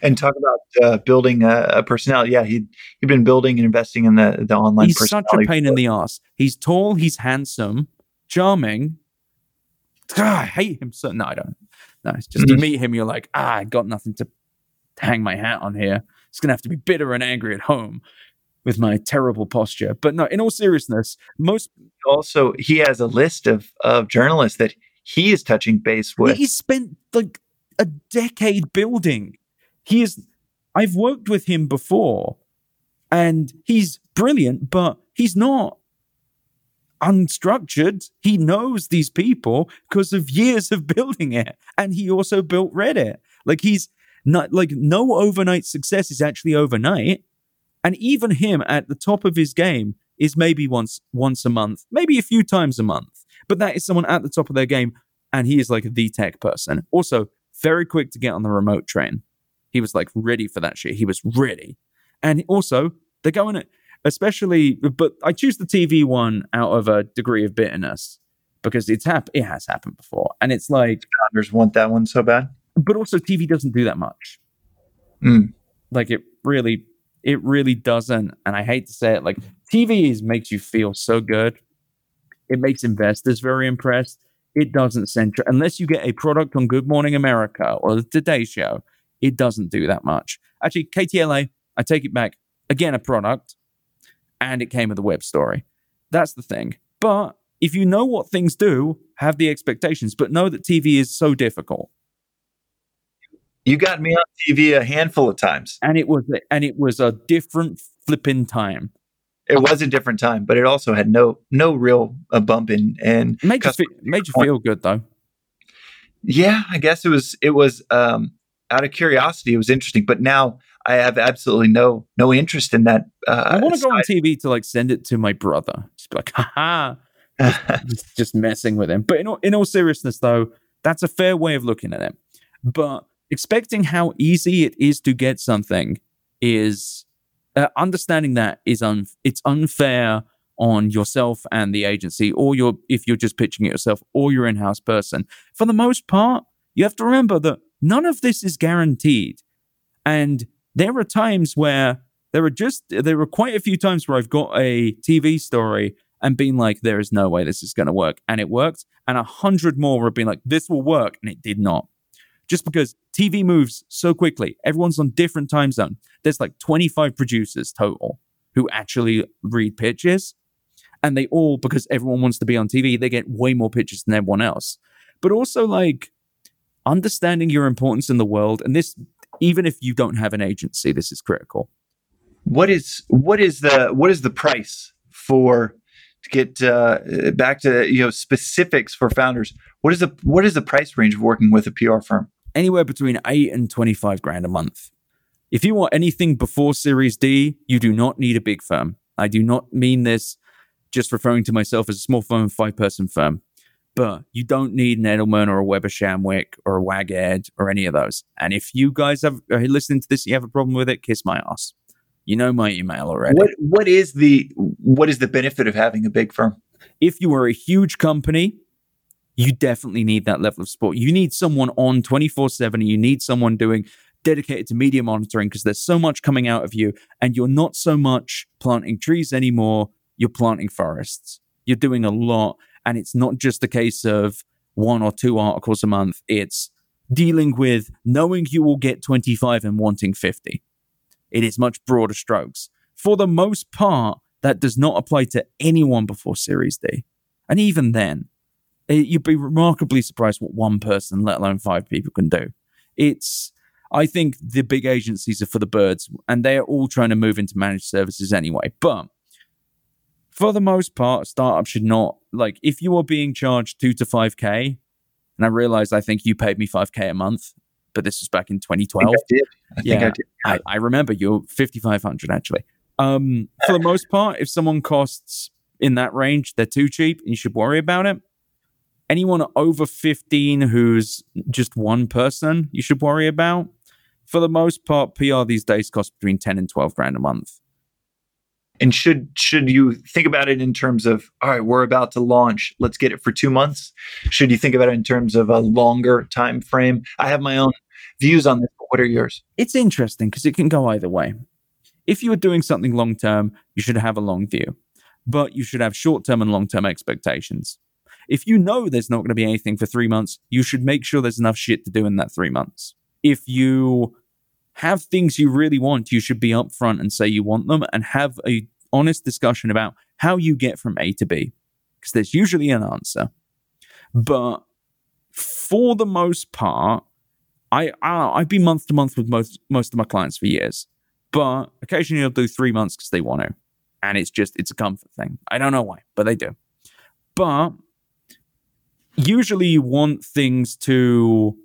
and talk about uh, building a, a, personality. Yeah, he he'd been building and investing in the the online. He's such a pain in the ass. He's tall. He's handsome, charming. I hate him so. No, I don't. No, it's just mm-hmm. you meet him, you're like, ah, I got nothing to hang my hat on here. It's gonna have to be bitter and angry at home with my terrible posture. But no, in all seriousness, most also he has a list of of journalists that he is touching base with. He's spent like a decade building he is, I've worked with him before and he's brilliant, but he's not unstructured. He knows these people because of years of building it. And he also built Reddit. Like he's not like no overnight success is actually overnight. And even him at the top of his game is maybe once once a month, maybe a few times a month. But that is someone at the top of their game, and he is like the tech person. Also, very quick to get on the remote train. He was like ready for that shit. He was ready. And also, they're going, especially, but I choose the TV one out of a degree of bitterness because it's hap- it has happened before. And it's like. Founders want that one so bad. But also, TV doesn't do that much. Mm. Like, it really, it really doesn't. And I hate to say it, like, TV is, makes you feel so good. It makes investors very impressed. It doesn't center, unless you get a product on Good Morning America or the Today Show it doesn't do that much. Actually, KTLA, I take it back. Again, a product, and it came with a web story. That's the thing. But if you know what things do, have the expectations, but know that TV is so difficult. You got me on TV a handful of times, and it was and it was a different flipping time. It was a different time, but it also had no no real a bump in and made you, feel, made you feel good though. Yeah, I guess it was it was um out of curiosity, it was interesting. But now I have absolutely no no interest in that. Uh, I want to go on TV to like send it to my brother. Just be like, ha just, just messing with him. But in all, in all seriousness, though, that's a fair way of looking at it. But expecting how easy it is to get something is uh, understanding that is un- it's unfair on yourself and the agency, or your if you're just pitching it yourself, or your in-house person. For the most part, you have to remember that None of this is guaranteed. And there are times where there are just, there were quite a few times where I've got a TV story and been like, there is no way this is going to work. And it worked. And a hundred more have been like, this will work. And it did not. Just because TV moves so quickly, everyone's on different time zone. There's like 25 producers total who actually read pitches. And they all, because everyone wants to be on TV, they get way more pitches than everyone else. But also, like, understanding your importance in the world, and this, even if you don't have an agency, this is critical. What is what is the what is the price for to get uh, back to you know specifics for founders, what is the what is the price range of working with a PR firm? Anywhere between eight and twenty five grand a month. If you want anything before Series D, you do not need a big firm. I do not mean this just referring to myself as a small firm, five person firm. But you don't need an Edelman or a Weber Shandwick or a WagEd or any of those. And if you guys have are listening to this, you have a problem with it, kiss my ass. You know my email already. What what is the what is the benefit of having a big firm? If you are a huge company, you definitely need that level of support. You need someone on 24/7 you need someone doing dedicated to media monitoring because there's so much coming out of you and you're not so much planting trees anymore, you're planting forests. You're doing a lot and it's not just a case of one or two articles a month. It's dealing with knowing you will get 25 and wanting 50 it is much broader strokes. For the most part, that does not apply to anyone before Series D. And even then, it, eh, you'd be remarkably surprised what one person, let alone five people, can do. It's, I think the big agencies are for the birds, and they're all trying to move into managed services anyway. But for the most part, startups should not, like, if you are being charged two to 5K, and I realize I think you paid me 5K a month, but this was back in 2012. I. I yeah, I, did. I, I, remember you're 5,500 actually. Um, for the most part, if someone costs in that range, they're too cheap and you should worry about it. Anyone over 15 who's just one person, you should worry about. For the most part, PR these days costs between 10 and 12 grand a month. And should should you think about it in terms of all right, we're about to launch, let's get it for 2 months? Should you think about it in terms of a longer time frame? I have my own views on this. What are yours? It's interesting because it can go either way. If you are doing something long term, you should have a long view, but you should have short term and long term expectations. If you know there's not going to be anything for three months, you should make sure there's enough shit to do in that three months. If you have things you really want, you should be upfront and say you want them and have a honest discussion about how you get from A to B. Because there's usually an answer. But for the most part, I, I I've been month to month with most most of my clients for years, but occasionally I'll do three months because they want to, and it's just it's a comfort thing. I don't know why, but they do. But usually you want things to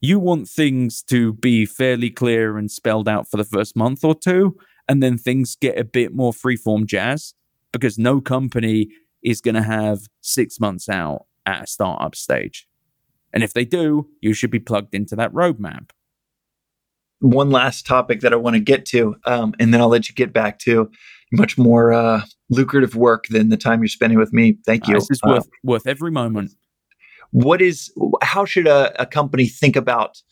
you want things to be fairly clear and spelled out for the first month or two, and then things get a bit more freeform jazz because no company is going to have six months out at a startup stage. And if they do, you should be plugged into that roadmap. One last topic that I want to get to, um, and then I'll let you get back to much more uh, lucrative work than the time you're spending with me. Thank you. Uh, this is worth, uh, worth every moment what is how should a, a company think about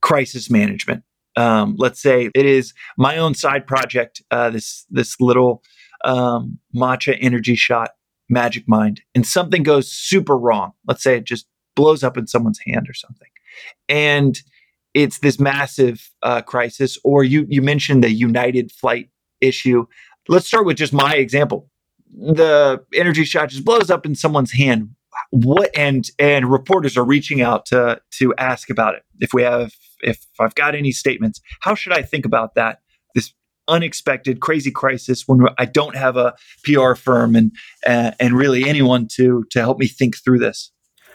crisis management? Um, let's say it is my own side project, uh, this this little um, matcha energy shot magic mind, and something goes super wrong. Let's say it just blows up in someone's hand or something, and it's this massive uh, crisis. Or you you mentioned the United flight issue. Let's start with just my example. The energy shot just blows up in someone's hand what and and reporters are reaching out to to ask about it if we have if i've got any statements how should i think about that? This unexpected crazy crisis when i don't have a pr firm and uh, and really anyone to to help me think through this.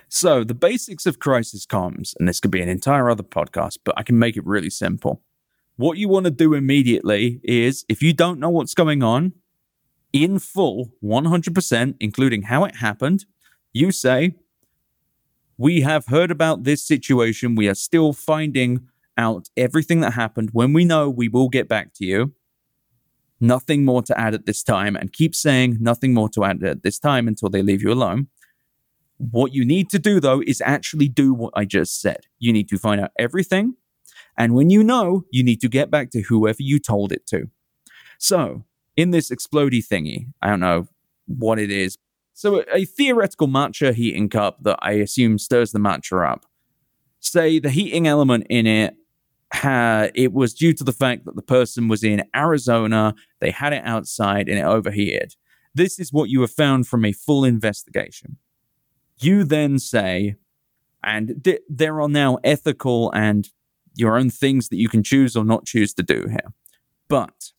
So the basics of crisis comms and this could be an entire other podcast but i can make it really simple. What you want to do immediately is if you don't know what's going on in full 100% including how it happened you say, We have heard about this situation. We are still finding out everything that happened. When we know, we will get back to you. Nothing more to add at this time. And keep saying nothing more to add at this time until they leave you alone. What you need to do, though, is actually do what I just said. You need to find out everything. And when you know, you need to get back to whoever you told it to. So, in this explody thingy, I don't know what it is, so, a theoretical matcha heating cup that I assume stirs the matcha up. Say the heating element in it had it was due to the fact that the person was in Arizona, they had it outside and it overheated. This is what you have found from a full investigation. You then say, and th- there are now ethical and your own things that you can choose or not choose to do here. But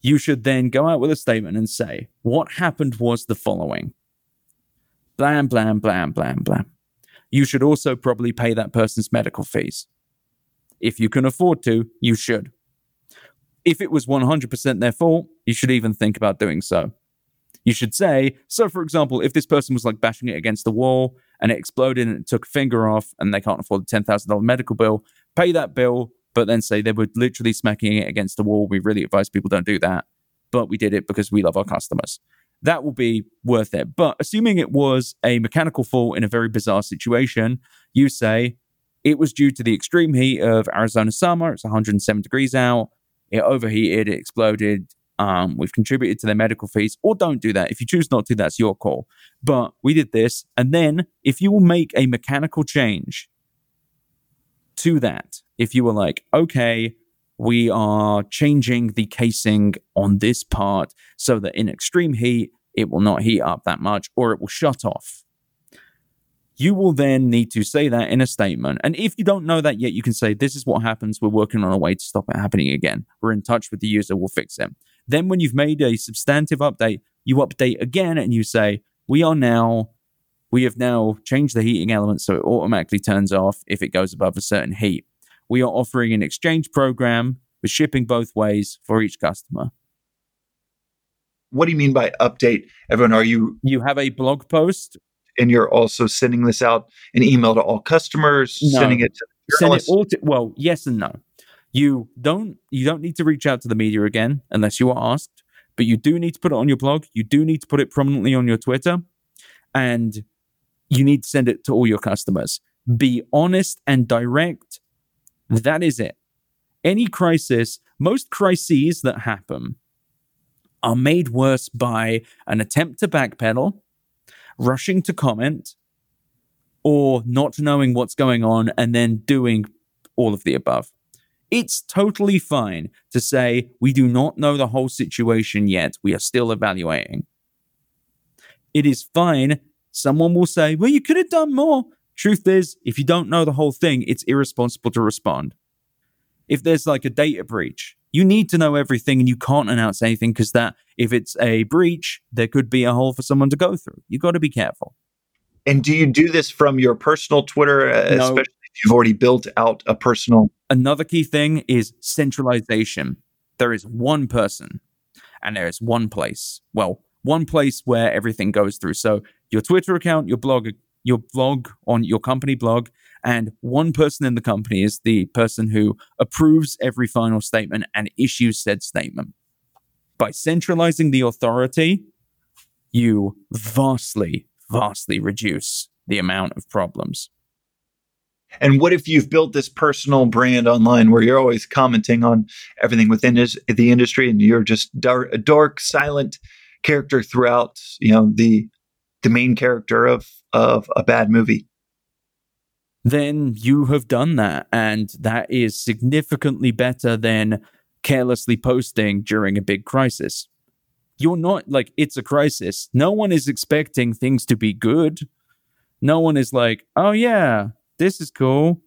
you should then go out with a statement and say, what happened was the following. Blam, blam, blam, blam, blam. You should also probably pay that person's medical fees. If you can afford to, you should. If it was 100% their fault, you should even think about doing so. You should say, so for example, if this person was like bashing it against the wall and it exploded and it took a finger off and they can't afford the $10,000 medical bill, pay that bill, but then say they were literally smacking it against the wall. We really advise people don't do that, but we did it because we love our customers. That will be worth it. But assuming it was a mechanical fault in a very bizarre situation, you say it was due to the extreme heat of Arizona summer. It's 107 degrees out. It overheated, it exploded. Um, we've contributed to their medical fees, or don't do that. If you choose not to, that's your call. But we did this. And then if you will make a mechanical change to that, if you were like, okay, we are changing the casing on this part so that in extreme heat, it will not heat up that much or it will shut off. You will then need to say that in a statement. And if you don't know that yet, you can say, This is what happens. We're working on a way to stop it happening again. We're in touch with the user. We'll fix it. Then, when you've made a substantive update, you update again and you say, We are now we have now changed the heating element so it automatically turns off if it goes above a certain heat. We are offering an exchange program with shipping both ways for each customer. What do you mean by update? Everyone, are you You have a blog post and you're also sending this out an email to all customers, No. sending it to send it all to well yes and no you don't you don't need to reach out to the media again unless you are asked but you do need to put it on your blog you do need to put it prominently on your twitter and you need to send it to all your customers be honest and direct that is it any crisis most crises that happen are made worse by an attempt to backpedal rushing to comment or not knowing what's going on and then doing all of the above. It's totally fine to say we do not know the whole situation yet. We are still evaluating. It is fine. Someone will say, well, you could have done more. Truth is, if you don't know the whole thing, it's irresponsible to respond. If there's like a data breach, you need to know everything and you can't announce anything because that, if it's a breach, there could be a hole for someone to go through. You've got to be careful. And do you do this from your personal Twitter, uh, No. especially if you've already built out a personal? Another key thing is centralization. There is one person and there is one place. Well, one place where everything goes through. So your Twitter account, your blog, your blog on your company blog, and one person in the company is the person who approves every final statement and issues said statement. By centralizing the authority, you vastly, vastly reduce the amount of problems. And what if you've built this personal brand online where you're always commenting on everything within his, the industry and you're just dark, a dark, silent character throughout, you know, the the main character of of a bad movie? then you have done that. And that is significantly better than carelessly posting during a big crisis. You're not like, it's a crisis. No one is expecting things to be good. No one is like, oh, yeah, this is cool.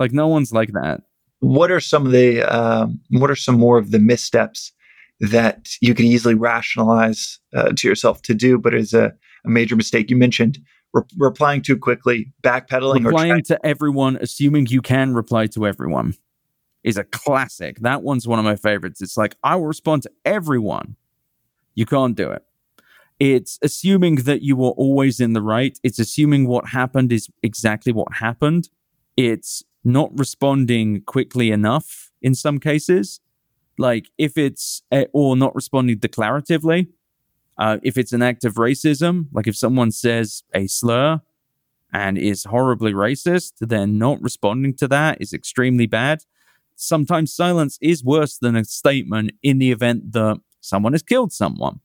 Like, no one's like that. What are some of the um, what are some more of the missteps that you can easily rationalize uh, to yourself to do, but is a, a major mistake? You mentioned re- replying too quickly, backpedaling, or Replying trying to everyone, assuming you can reply to everyone, is a classic. That one's one of my favorites. It's like, I will respond to everyone. You can't do it. It's assuming that you were always in the right. It's assuming what happened is exactly what happened. It's not responding quickly enough in some cases. Like if it's, or not responding declaratively. Uh, if it's an act of racism, like if someone says a slur and is horribly racist, then not responding to that is extremely bad. Sometimes silence is worse than a statement in the event that someone has killed someone.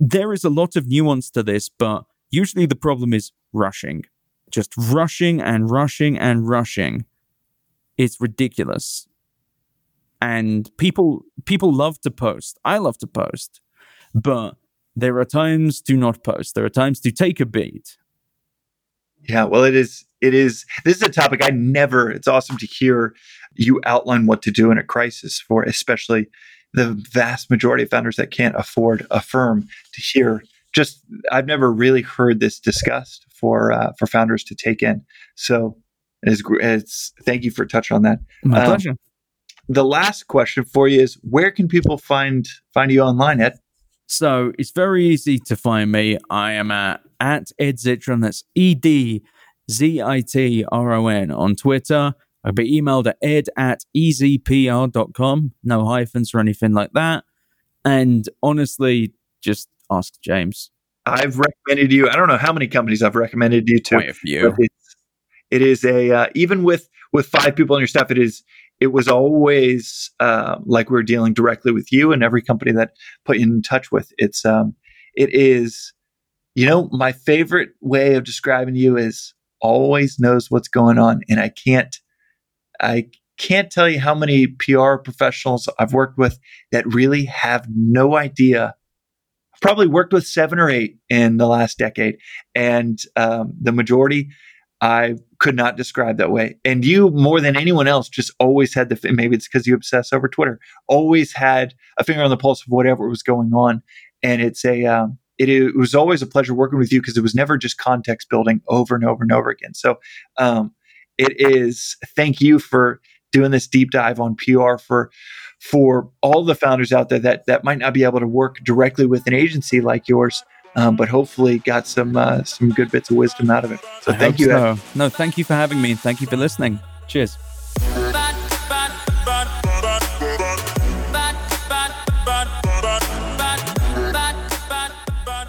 There is a lot of nuance to this, but usually the problem is rushing. Just rushing and rushing and rushing. It's ridiculous. And people people love to post. I love to post. But there are times to not post. There are times to take a beat. Yeah, well, it is. It is. This is a topic I never. It's awesome to hear you outline what to do in a crisis for, especially the vast majority of founders that can't afford a firm to hear just I've never really heard this discussed for uh, for founders to take in. So it's, it's thank you for touching on that. My um, pleasure. The last question for you is where can people find find you online, Ed? So it's very easy to find me. I am at, at Ed Zitron. That's E D Z I T R O N on Twitter. I'll be emailed at ed at ezpr.com. No hyphens or anything like that. And honestly, just ask James. I've recommended you. I don't know how many companies I've recommended you to. Quite a few. It is a uh, even with with five people on your staff. It is it was always uh, like we are dealing directly with you and every company that put you in touch with. It's um it is you know my favorite way of describing you is always knows what's going on and I can't I can't tell you how many PR professionals I've worked with that really have no idea probably worked with seven or eight in the last decade, and um, the majority I could not describe that way. And you, more than anyone else, just always had the maybe it's because you obsess over Twitter. Always had a finger on the pulse of whatever was going on, and it's a um, it, it, was always a pleasure working with you because it was never just context building over and over and over again. So um, it is thank you for doing this deep dive on PR for for all the founders out there that that might not be able to work directly with an agency like yours. Um, but hopefully got some uh, some good bits of wisdom out of it. So I thank you. So. No, thank you for having me and thank you for listening. Cheers.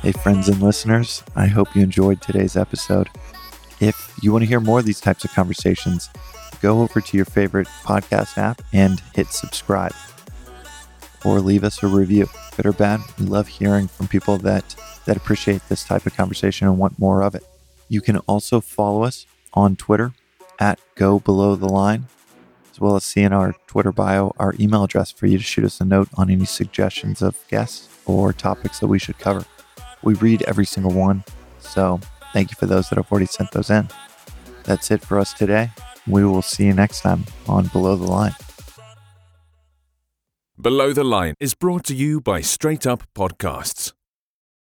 Hey, friends and listeners, I hope you enjoyed today's episode. If you want to hear more of these types of conversations, go over to your favorite podcast app and hit subscribe or leave us a review. Good or bad, we love hearing from people that, that appreciate this type of conversation and want more of it. You can also follow us on Twitter at Go Below the Line, as well as see in our Twitter bio our email address for you to shoot us a note on any suggestions of guests or topics that we should cover. We read every single one, so thank you for those that have already sent those in. That's it for us today. We will see you next time on Below the Line. Below the Line is brought to you by Straight Up Podcasts.